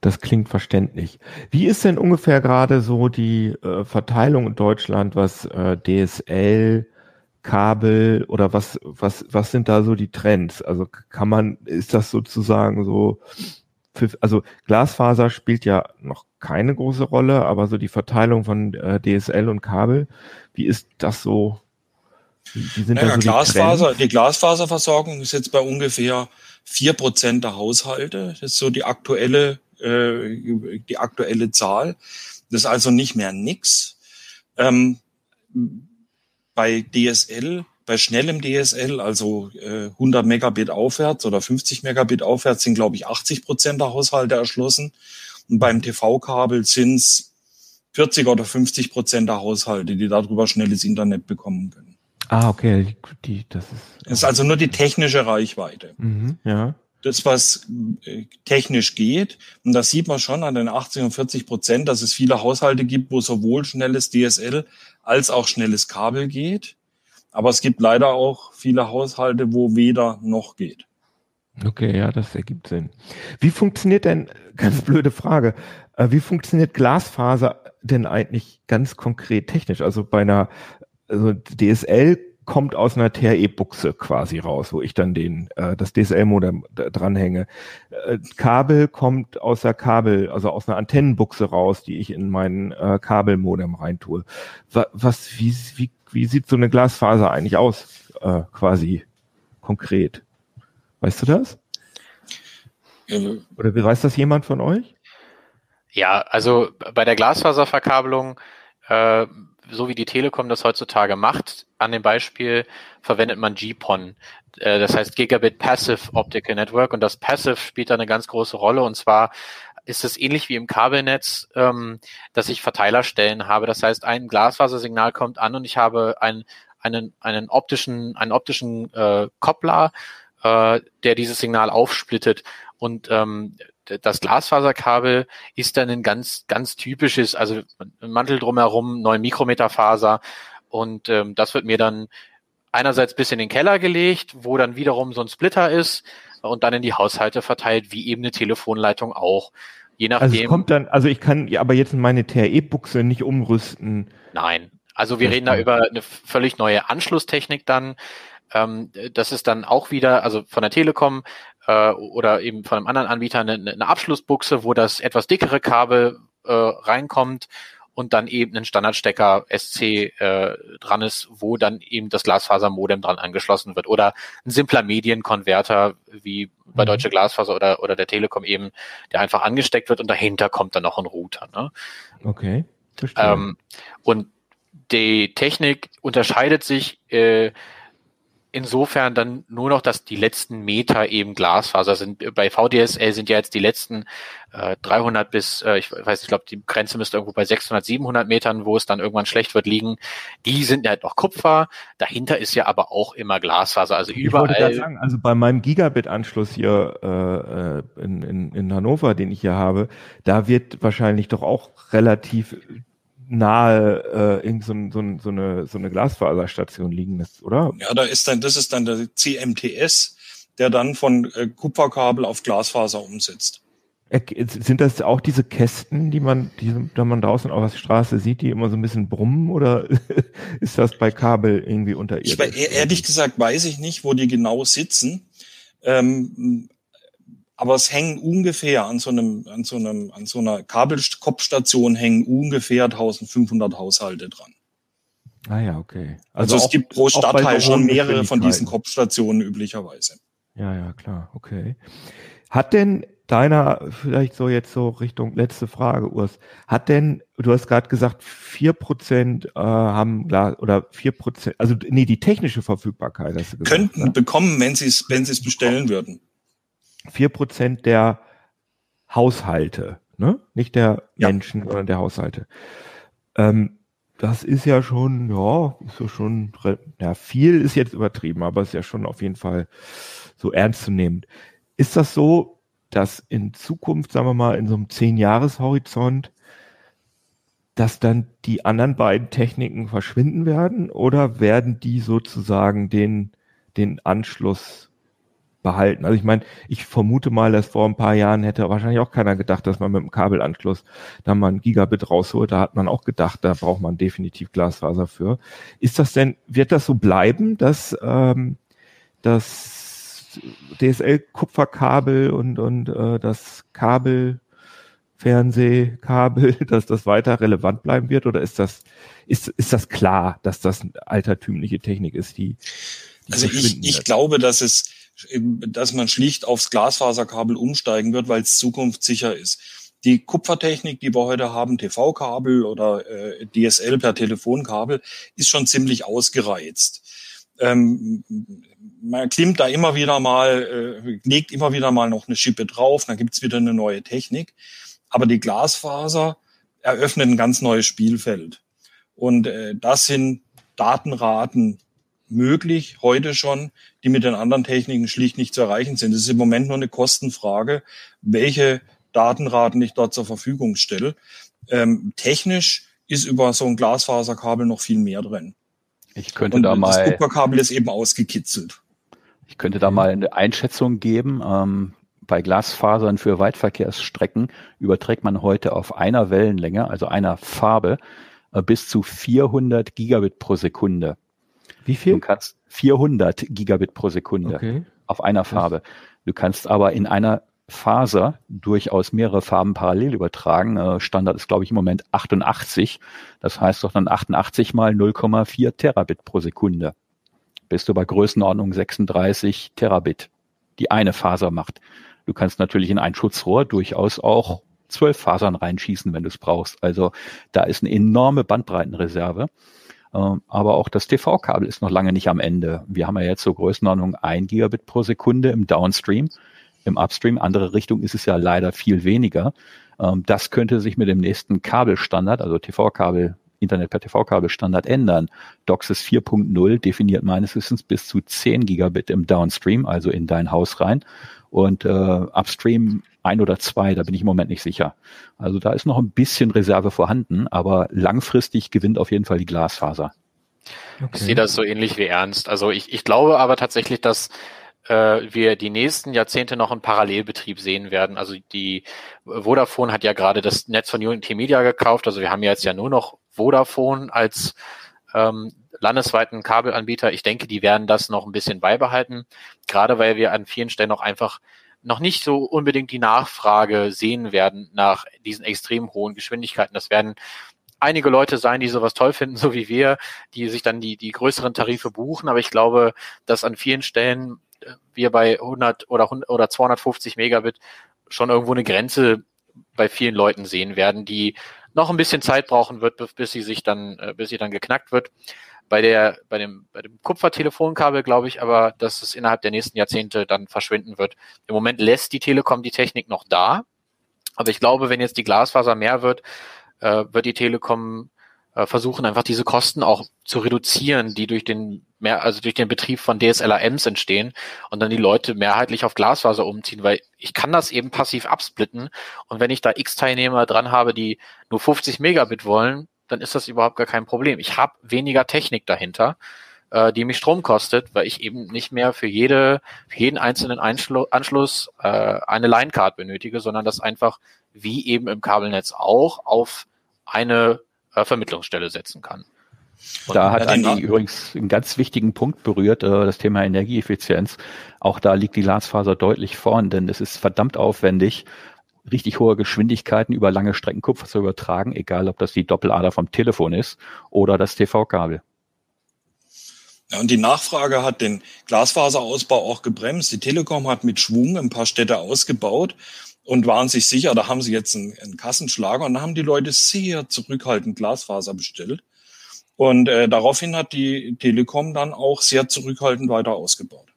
das klingt verständlich. Wie ist denn ungefähr gerade so die äh, Verteilung in Deutschland, was äh, DSL, Kabel oder was, was, was sind da so die Trends? Also kann man, ist das sozusagen so für, also Glasfaser spielt ja noch keine große Rolle, aber so die Verteilung von äh, DSL und Kabel, wie ist das so? Wie, wie sind naja, da so Glasfaser, die, die Glasfaserversorgung ist jetzt bei ungefähr vier Prozent der Haushalte. Das ist so die aktuelle, äh, die aktuelle Zahl. Das ist also nicht mehr nix. Ähm, bei DSL bei schnellem DSL, also äh, 100 Megabit aufwärts oder 50 Megabit aufwärts, sind, glaube ich, 80 Prozent der Haushalte erschlossen. Und beim TV-Kabel sind es 40 oder 50 Prozent der Haushalte, die darüber schnelles Internet bekommen können. Ah, okay. Die, das ist, das ist also nur die technische Reichweite. Mhm, ja. Das, was äh, technisch geht, und das sieht man schon an den 80 und 40 Prozent, dass es viele Haushalte gibt, wo sowohl schnelles DSL als auch schnelles Kabel geht. Aber es gibt leider auch viele Haushalte, wo weder noch geht. Okay, ja, das ergibt Sinn. Wie funktioniert denn, ganz blöde Frage, äh, wie funktioniert Glasfaser denn eigentlich ganz konkret technisch? Also bei einer also DSL kommt aus einer TRE-Buchse quasi raus, wo ich dann den äh, das DSL-Modem dranhänge. Äh, Kabel kommt aus der Kabel, also aus einer Antennenbuchse raus, die ich in meinen äh, Kabelmodem reintue. Was, was wie, wie, wie sieht so eine Glasfaser eigentlich aus, äh, quasi konkret? Weißt du das? Oder weiß das jemand von euch? Ja, also bei der Glasfaserverkabelung äh, so wie die Telekom das heutzutage macht, an dem Beispiel verwendet man GPON. Äh, das heißt Gigabit Passive Optical Network und das Passive spielt da eine ganz große Rolle und zwar ist es ähnlich wie im Kabelnetz, ähm, dass ich Verteilerstellen habe. Das heißt, ein Glasfasersignal kommt an und ich habe einen, einen, einen optischen, einen optischen äh, Koppler, äh, der dieses Signal aufsplittet. Und ähm, das Glasfaserkabel ist dann ein ganz, ganz typisches, also ein Mantel drumherum, 9 Mikrometer Faser. Und ähm, das wird mir dann einerseits bis in den Keller gelegt, wo dann wiederum so ein Splitter ist und dann in die Haushalte verteilt, wie eben eine Telefonleitung auch. Je nachdem. Also es kommt dann, also ich kann ja aber jetzt meine TRE-Buchse nicht umrüsten. Nein. Also wir reden da über eine völlig neue Anschlusstechnik dann. Ähm, das ist dann auch wieder, also von der Telekom äh, oder eben von einem anderen Anbieter eine, eine Abschlussbuchse, wo das etwas dickere Kabel äh, reinkommt und dann eben ein Standardstecker SC äh, dran ist, wo dann eben das Glasfasermodem dran angeschlossen wird oder ein simpler Medienkonverter wie bei mhm. Deutsche Glasfaser oder oder der Telekom eben, der einfach angesteckt wird und dahinter kommt dann noch ein Router. Ne? Okay. Ähm, und die Technik unterscheidet sich äh, insofern dann nur noch, dass die letzten Meter eben Glasfaser sind. Bei VDSL sind ja jetzt die letzten äh, 300 bis, äh, ich weiß, ich glaube, die Grenze müsste irgendwo bei 600, 700 Metern, wo es dann irgendwann schlecht wird, liegen. Die sind ja halt noch Kupfer. Dahinter ist ja aber auch immer Glasfaser. Also überall. Sagen, also bei meinem Gigabit-Anschluss hier äh, äh, in, in, in Hannover, den ich hier habe, da wird wahrscheinlich doch auch relativ nahe äh, irgend so, so, so, eine, so eine Glasfaserstation liegen ist, oder? Ja, da ist dann, das ist dann der CMTS, der dann von äh, Kupferkabel auf Glasfaser umsetzt. Sind das auch diese Kästen, die man, die, die man draußen auf der Straße sieht, die immer so ein bisschen brummen oder ist das bei Kabel irgendwie unter ihr? Ehrlich gesagt weiß ich nicht, wo die genau sitzen. Ähm, aber es hängen ungefähr an so einem, an so einem, an so einer Kabelkopfstation hängen ungefähr 1500 Haushalte dran. Ah ja, okay. Also, also es auch, gibt pro Stadtteil schon mehrere von diesen Kopfstationen üblicherweise. Ja, ja, klar, okay. Hat denn deiner, vielleicht so jetzt so Richtung letzte Frage, Urs, hat denn, du hast gerade gesagt, vier Prozent äh, haben oder vier Prozent, also nee, die technische Verfügbarkeit hast du gesagt, Könnten ne? bekommen, wenn sie es, wenn sie es bestellen würden vier Prozent der Haushalte, ne? nicht der ja. Menschen, sondern der Haushalte. Ähm, das ist ja schon, ja, ist ja schon, ja, viel ist jetzt übertrieben, aber ist ja schon auf jeden Fall so ernst zu nehmen. Ist das so, dass in Zukunft, sagen wir mal, in so einem Zehn-Jahres-Horizont, dass dann die anderen beiden Techniken verschwinden werden oder werden die sozusagen den, den Anschluss behalten. Also ich meine, ich vermute mal, dass vor ein paar Jahren hätte wahrscheinlich auch keiner gedacht, dass man mit dem Kabelanschluss da mal ein Gigabit rausholt. Da hat man auch gedacht, da braucht man definitiv Glasfaser für. Ist das denn, wird das so bleiben, dass ähm, das DSL-Kupferkabel und, und äh, das Kabel Fernsehkabel, dass das weiter relevant bleiben wird? Oder ist das, ist, ist das klar, dass das altertümliche Technik ist, die, die also ich, ich glaube, dass es dass man schlicht aufs Glasfaserkabel umsteigen wird, weil es zukunftssicher ist. Die Kupfertechnik, die wir heute haben, TV-Kabel oder äh, DSL per Telefonkabel, ist schon ziemlich ausgereizt. Ähm, man klimmt da immer wieder mal, äh, legt immer wieder mal noch eine Schippe drauf, dann gibt's wieder eine neue Technik. Aber die Glasfaser eröffnet ein ganz neues Spielfeld. Und äh, das sind Datenraten möglich, heute schon, die mit den anderen Techniken schlicht nicht zu erreichen sind. Es ist im Moment nur eine Kostenfrage, welche Datenraten ich dort zur Verfügung stelle. Ähm, technisch ist über so ein Glasfaserkabel noch viel mehr drin. Ich könnte Und da mal. Das Kupferkabel ist eben ausgekitzelt. Ich könnte da mal eine Einschätzung geben. Ähm, bei Glasfasern für Weitverkehrsstrecken überträgt man heute auf einer Wellenlänge, also einer Farbe, äh, bis zu 400 Gigabit pro Sekunde. Wie viel? Du kannst 400 Gigabit pro Sekunde okay. auf einer Farbe. Du kannst aber in einer Faser durchaus mehrere Farben parallel übertragen. Äh, Standard ist, glaube ich, im Moment 88. Das heißt doch dann 88 mal 0,4 Terabit pro Sekunde. Bist du bei Größenordnung 36 Terabit, die eine Faser macht. Du kannst natürlich in ein Schutzrohr durchaus auch zwölf Fasern reinschießen, wenn du es brauchst. Also da ist eine enorme Bandbreitenreserve. Ähm, aber auch das TV-Kabel ist noch lange nicht am Ende. Wir haben ja jetzt so Größenordnung ein Gigabit pro Sekunde im Downstream. Im Upstream, andere Richtung ist es ja leider viel weniger. Ähm, das könnte sich mit dem nächsten Kabelstandard, also TV-Kabel, Internet per TV-Kabelstandard ändern. DOCSIS 4.0 definiert meines Wissens bis zu 10 Gigabit im Downstream, also in dein Haus rein. Und äh, Upstream ein oder zwei, da bin ich im Moment nicht sicher. Also da ist noch ein bisschen Reserve vorhanden, aber langfristig gewinnt auf jeden Fall die Glasfaser. Okay. Ich sehe das so ähnlich wie Ernst. Also ich, ich glaube aber tatsächlich, dass äh, wir die nächsten Jahrzehnte noch einen Parallelbetrieb sehen werden. Also die Vodafone hat ja gerade das Netz von Unity Media gekauft. Also wir haben jetzt ja nur noch Vodafone als ähm, landesweiten Kabelanbieter. Ich denke, die werden das noch ein bisschen beibehalten, gerade weil wir an vielen Stellen noch einfach noch nicht so unbedingt die Nachfrage sehen werden nach diesen extrem hohen Geschwindigkeiten. Das werden einige Leute sein, die sowas toll finden, so wie wir, die sich dann die, die größeren Tarife buchen. Aber ich glaube, dass an vielen Stellen äh, wir bei 100 oder 100 oder 250 Megabit schon irgendwo eine Grenze bei vielen Leuten sehen werden, die noch ein bisschen Zeit brauchen wird, bis sie sich dann, äh, bis sie dann geknackt wird. Bei der, bei dem, bei dem Kupfertelefonkabel glaube ich aber, dass es innerhalb der nächsten Jahrzehnte dann verschwinden wird. Im Moment lässt die Telekom die Technik noch da. Aber ich glaube, wenn jetzt die Glasfaser mehr wird, äh, wird die Telekom äh, versuchen, einfach diese Kosten auch zu reduzieren, die durch den mehr, also durch den Betrieb von DSLRMs entstehen und dann die Leute mehrheitlich auf Glasfaser umziehen, weil ich kann das eben passiv absplitten und wenn ich da X Teilnehmer dran habe, die nur 50 Megabit wollen, dann ist das überhaupt gar kein Problem. Ich habe weniger Technik dahinter, äh, die mich Strom kostet, weil ich eben nicht mehr für jede, für jeden einzelnen Einschlu Anschluss äh, eine Line-Card benötige, sondern das einfach wie eben im Kabelnetz auch auf eine äh, Vermittlungsstelle setzen kann. Und da hat Andi übrigens einen ganz wichtigen Punkt berührt, äh, das Thema Energieeffizienz. Auch da liegt die Glasfaser deutlich vorn, denn es ist verdammt aufwendig, richtig hohe Geschwindigkeiten über lange Strecken Kupfer zu übertragen, egal ob das die Doppelader vom Telefon ist oder das TV-Kabel. Ja, und die Nachfrage hat den Glasfaserausbau auch gebremst. Die Telekom hat mit Schwung ein paar Städte ausgebaut und waren sich sicher, da haben sie jetzt einen, einen Kassenschlager und da haben die Leute sehr zurückhaltend Glasfaser bestellt. Und äh, daraufhin hat die Telekom dann auch sehr zurückhaltend weiter ausgebaut.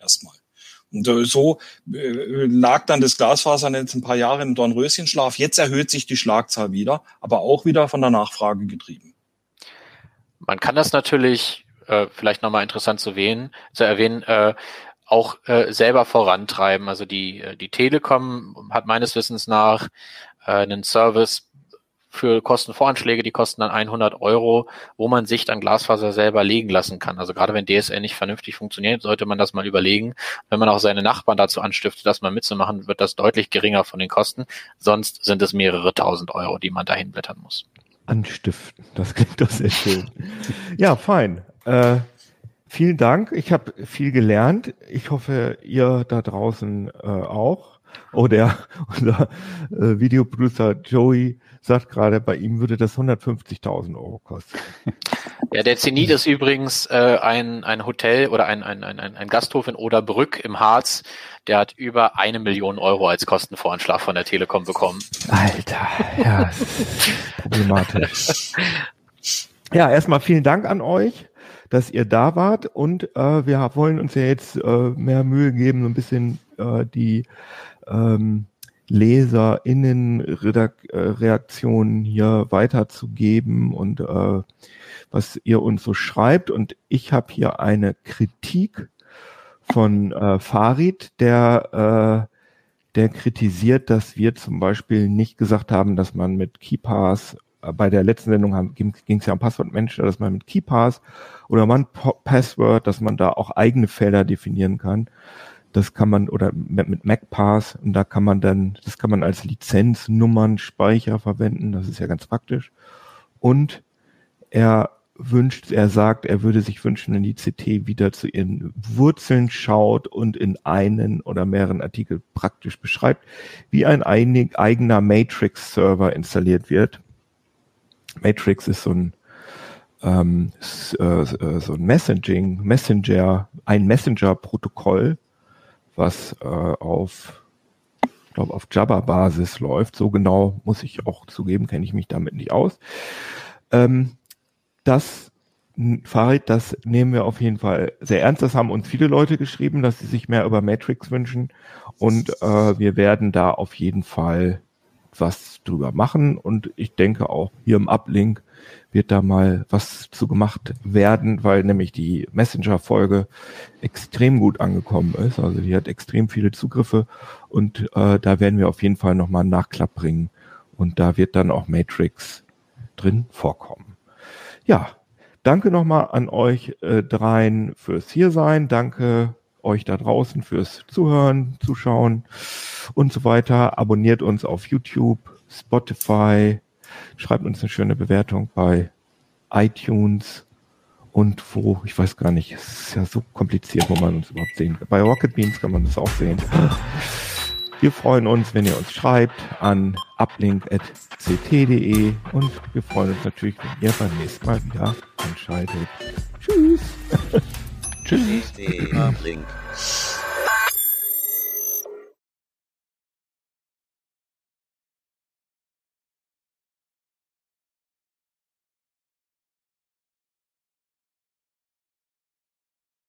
Erstmal. Und so äh, lag dann das Glasfasernetz ein paar Jahre im Dornröschenschlaf. Jetzt erhöht sich die Schlagzahl wieder, aber auch wieder von der Nachfrage getrieben. Man kann das natürlich, äh, vielleicht nochmal interessant zu, wählen, zu erwähnen, äh, auch äh, selber vorantreiben. Also die, äh, die Telekom hat meines Wissens nach äh, einen Service für Kostenvoranschläge, die kosten dann 100 Euro, wo man sich dann Glasfaser selber legen lassen kann. Also gerade wenn DSL nicht vernünftig funktioniert, sollte man das mal überlegen. Wenn man auch seine Nachbarn dazu anstiftet, das mal mitzumachen, wird das deutlich geringer von den Kosten. Sonst sind es mehrere tausend Euro, die man dahin blättern muss. Anstiften, das klingt doch sehr schön. ja, fein. Äh, vielen Dank. Ich habe viel gelernt. Ich hoffe, ihr da draußen äh, auch. Oh, der, unser äh, Videoproducer Joey sagt gerade, bei ihm würde das 150.000 Euro kosten. Ja, der Zenit ist übrigens äh, ein, ein Hotel oder ein, ein, ein, ein Gasthof in Oderbrück im Harz. Der hat über eine Million Euro als Kostenvoranschlag von der Telekom bekommen. Alter, ja, problematisch. Ja, erstmal vielen Dank an euch, dass ihr da wart und äh, wir wollen uns ja jetzt äh, mehr Mühe geben, so ein bisschen äh, die ähm, LeserInnen-Reaktionen hier weiterzugeben und äh, was ihr uns so schreibt. Und ich habe hier eine Kritik von äh, Farid, der, äh, der kritisiert, dass wir zum Beispiel nicht gesagt haben, dass man mit KeyPass äh, bei der letzten Sendung ging es ja um Passwortmanager, dass man mit KeyPass oder man Password, dass man da auch eigene Felder definieren kann. Das kann man, oder mit MacPass, und da kann man dann, das kann man als Lizenznummernspeicher verwenden, das ist ja ganz praktisch. Und er wünscht, er sagt, er würde sich wünschen, wenn die CT wieder zu ihren Wurzeln schaut und in einen oder mehreren Artikel praktisch beschreibt, wie ein eigener Matrix-Server installiert wird. Matrix ist so ein ähm, äh, so ein Messaging, Messenger, ein Messenger-Protokoll, was äh, auf, glaube, auf Java-Basis läuft. So genau muss ich auch zugeben, kenne ich mich damit nicht aus. Ähm, das Farid, das nehmen wir auf jeden Fall sehr ernst. Das haben uns viele Leute geschrieben, dass sie sich mehr über Matrix wünschen. Und äh, wir werden da auf jeden Fall was drüber machen. Und ich denke auch hier im Uplink wird da mal was zu gemacht werden, weil nämlich die Messenger-Folge extrem gut angekommen ist. Also die hat extrem viele Zugriffe und äh, da werden wir auf jeden Fall nochmal einen Nachklapp bringen. Und da wird dann auch Matrix drin vorkommen. Ja, danke nochmal an euch äh, dreien fürs Hiersein. Danke euch da draußen fürs Zuhören, Zuschauen und so weiter. Abonniert uns auf YouTube, Spotify, schreibt uns eine schöne Bewertung bei iTunes und wo, ich weiß gar nicht, es ist ja so kompliziert, wo man uns überhaupt sehen kann. Bei Rocket Beans kann man das auch sehen. Wir freuen uns, wenn ihr uns schreibt an uplink.ct.de und wir freuen uns natürlich, wenn ihr beim nächsten Mal wieder einschaltet. Tschüss. Tschüss.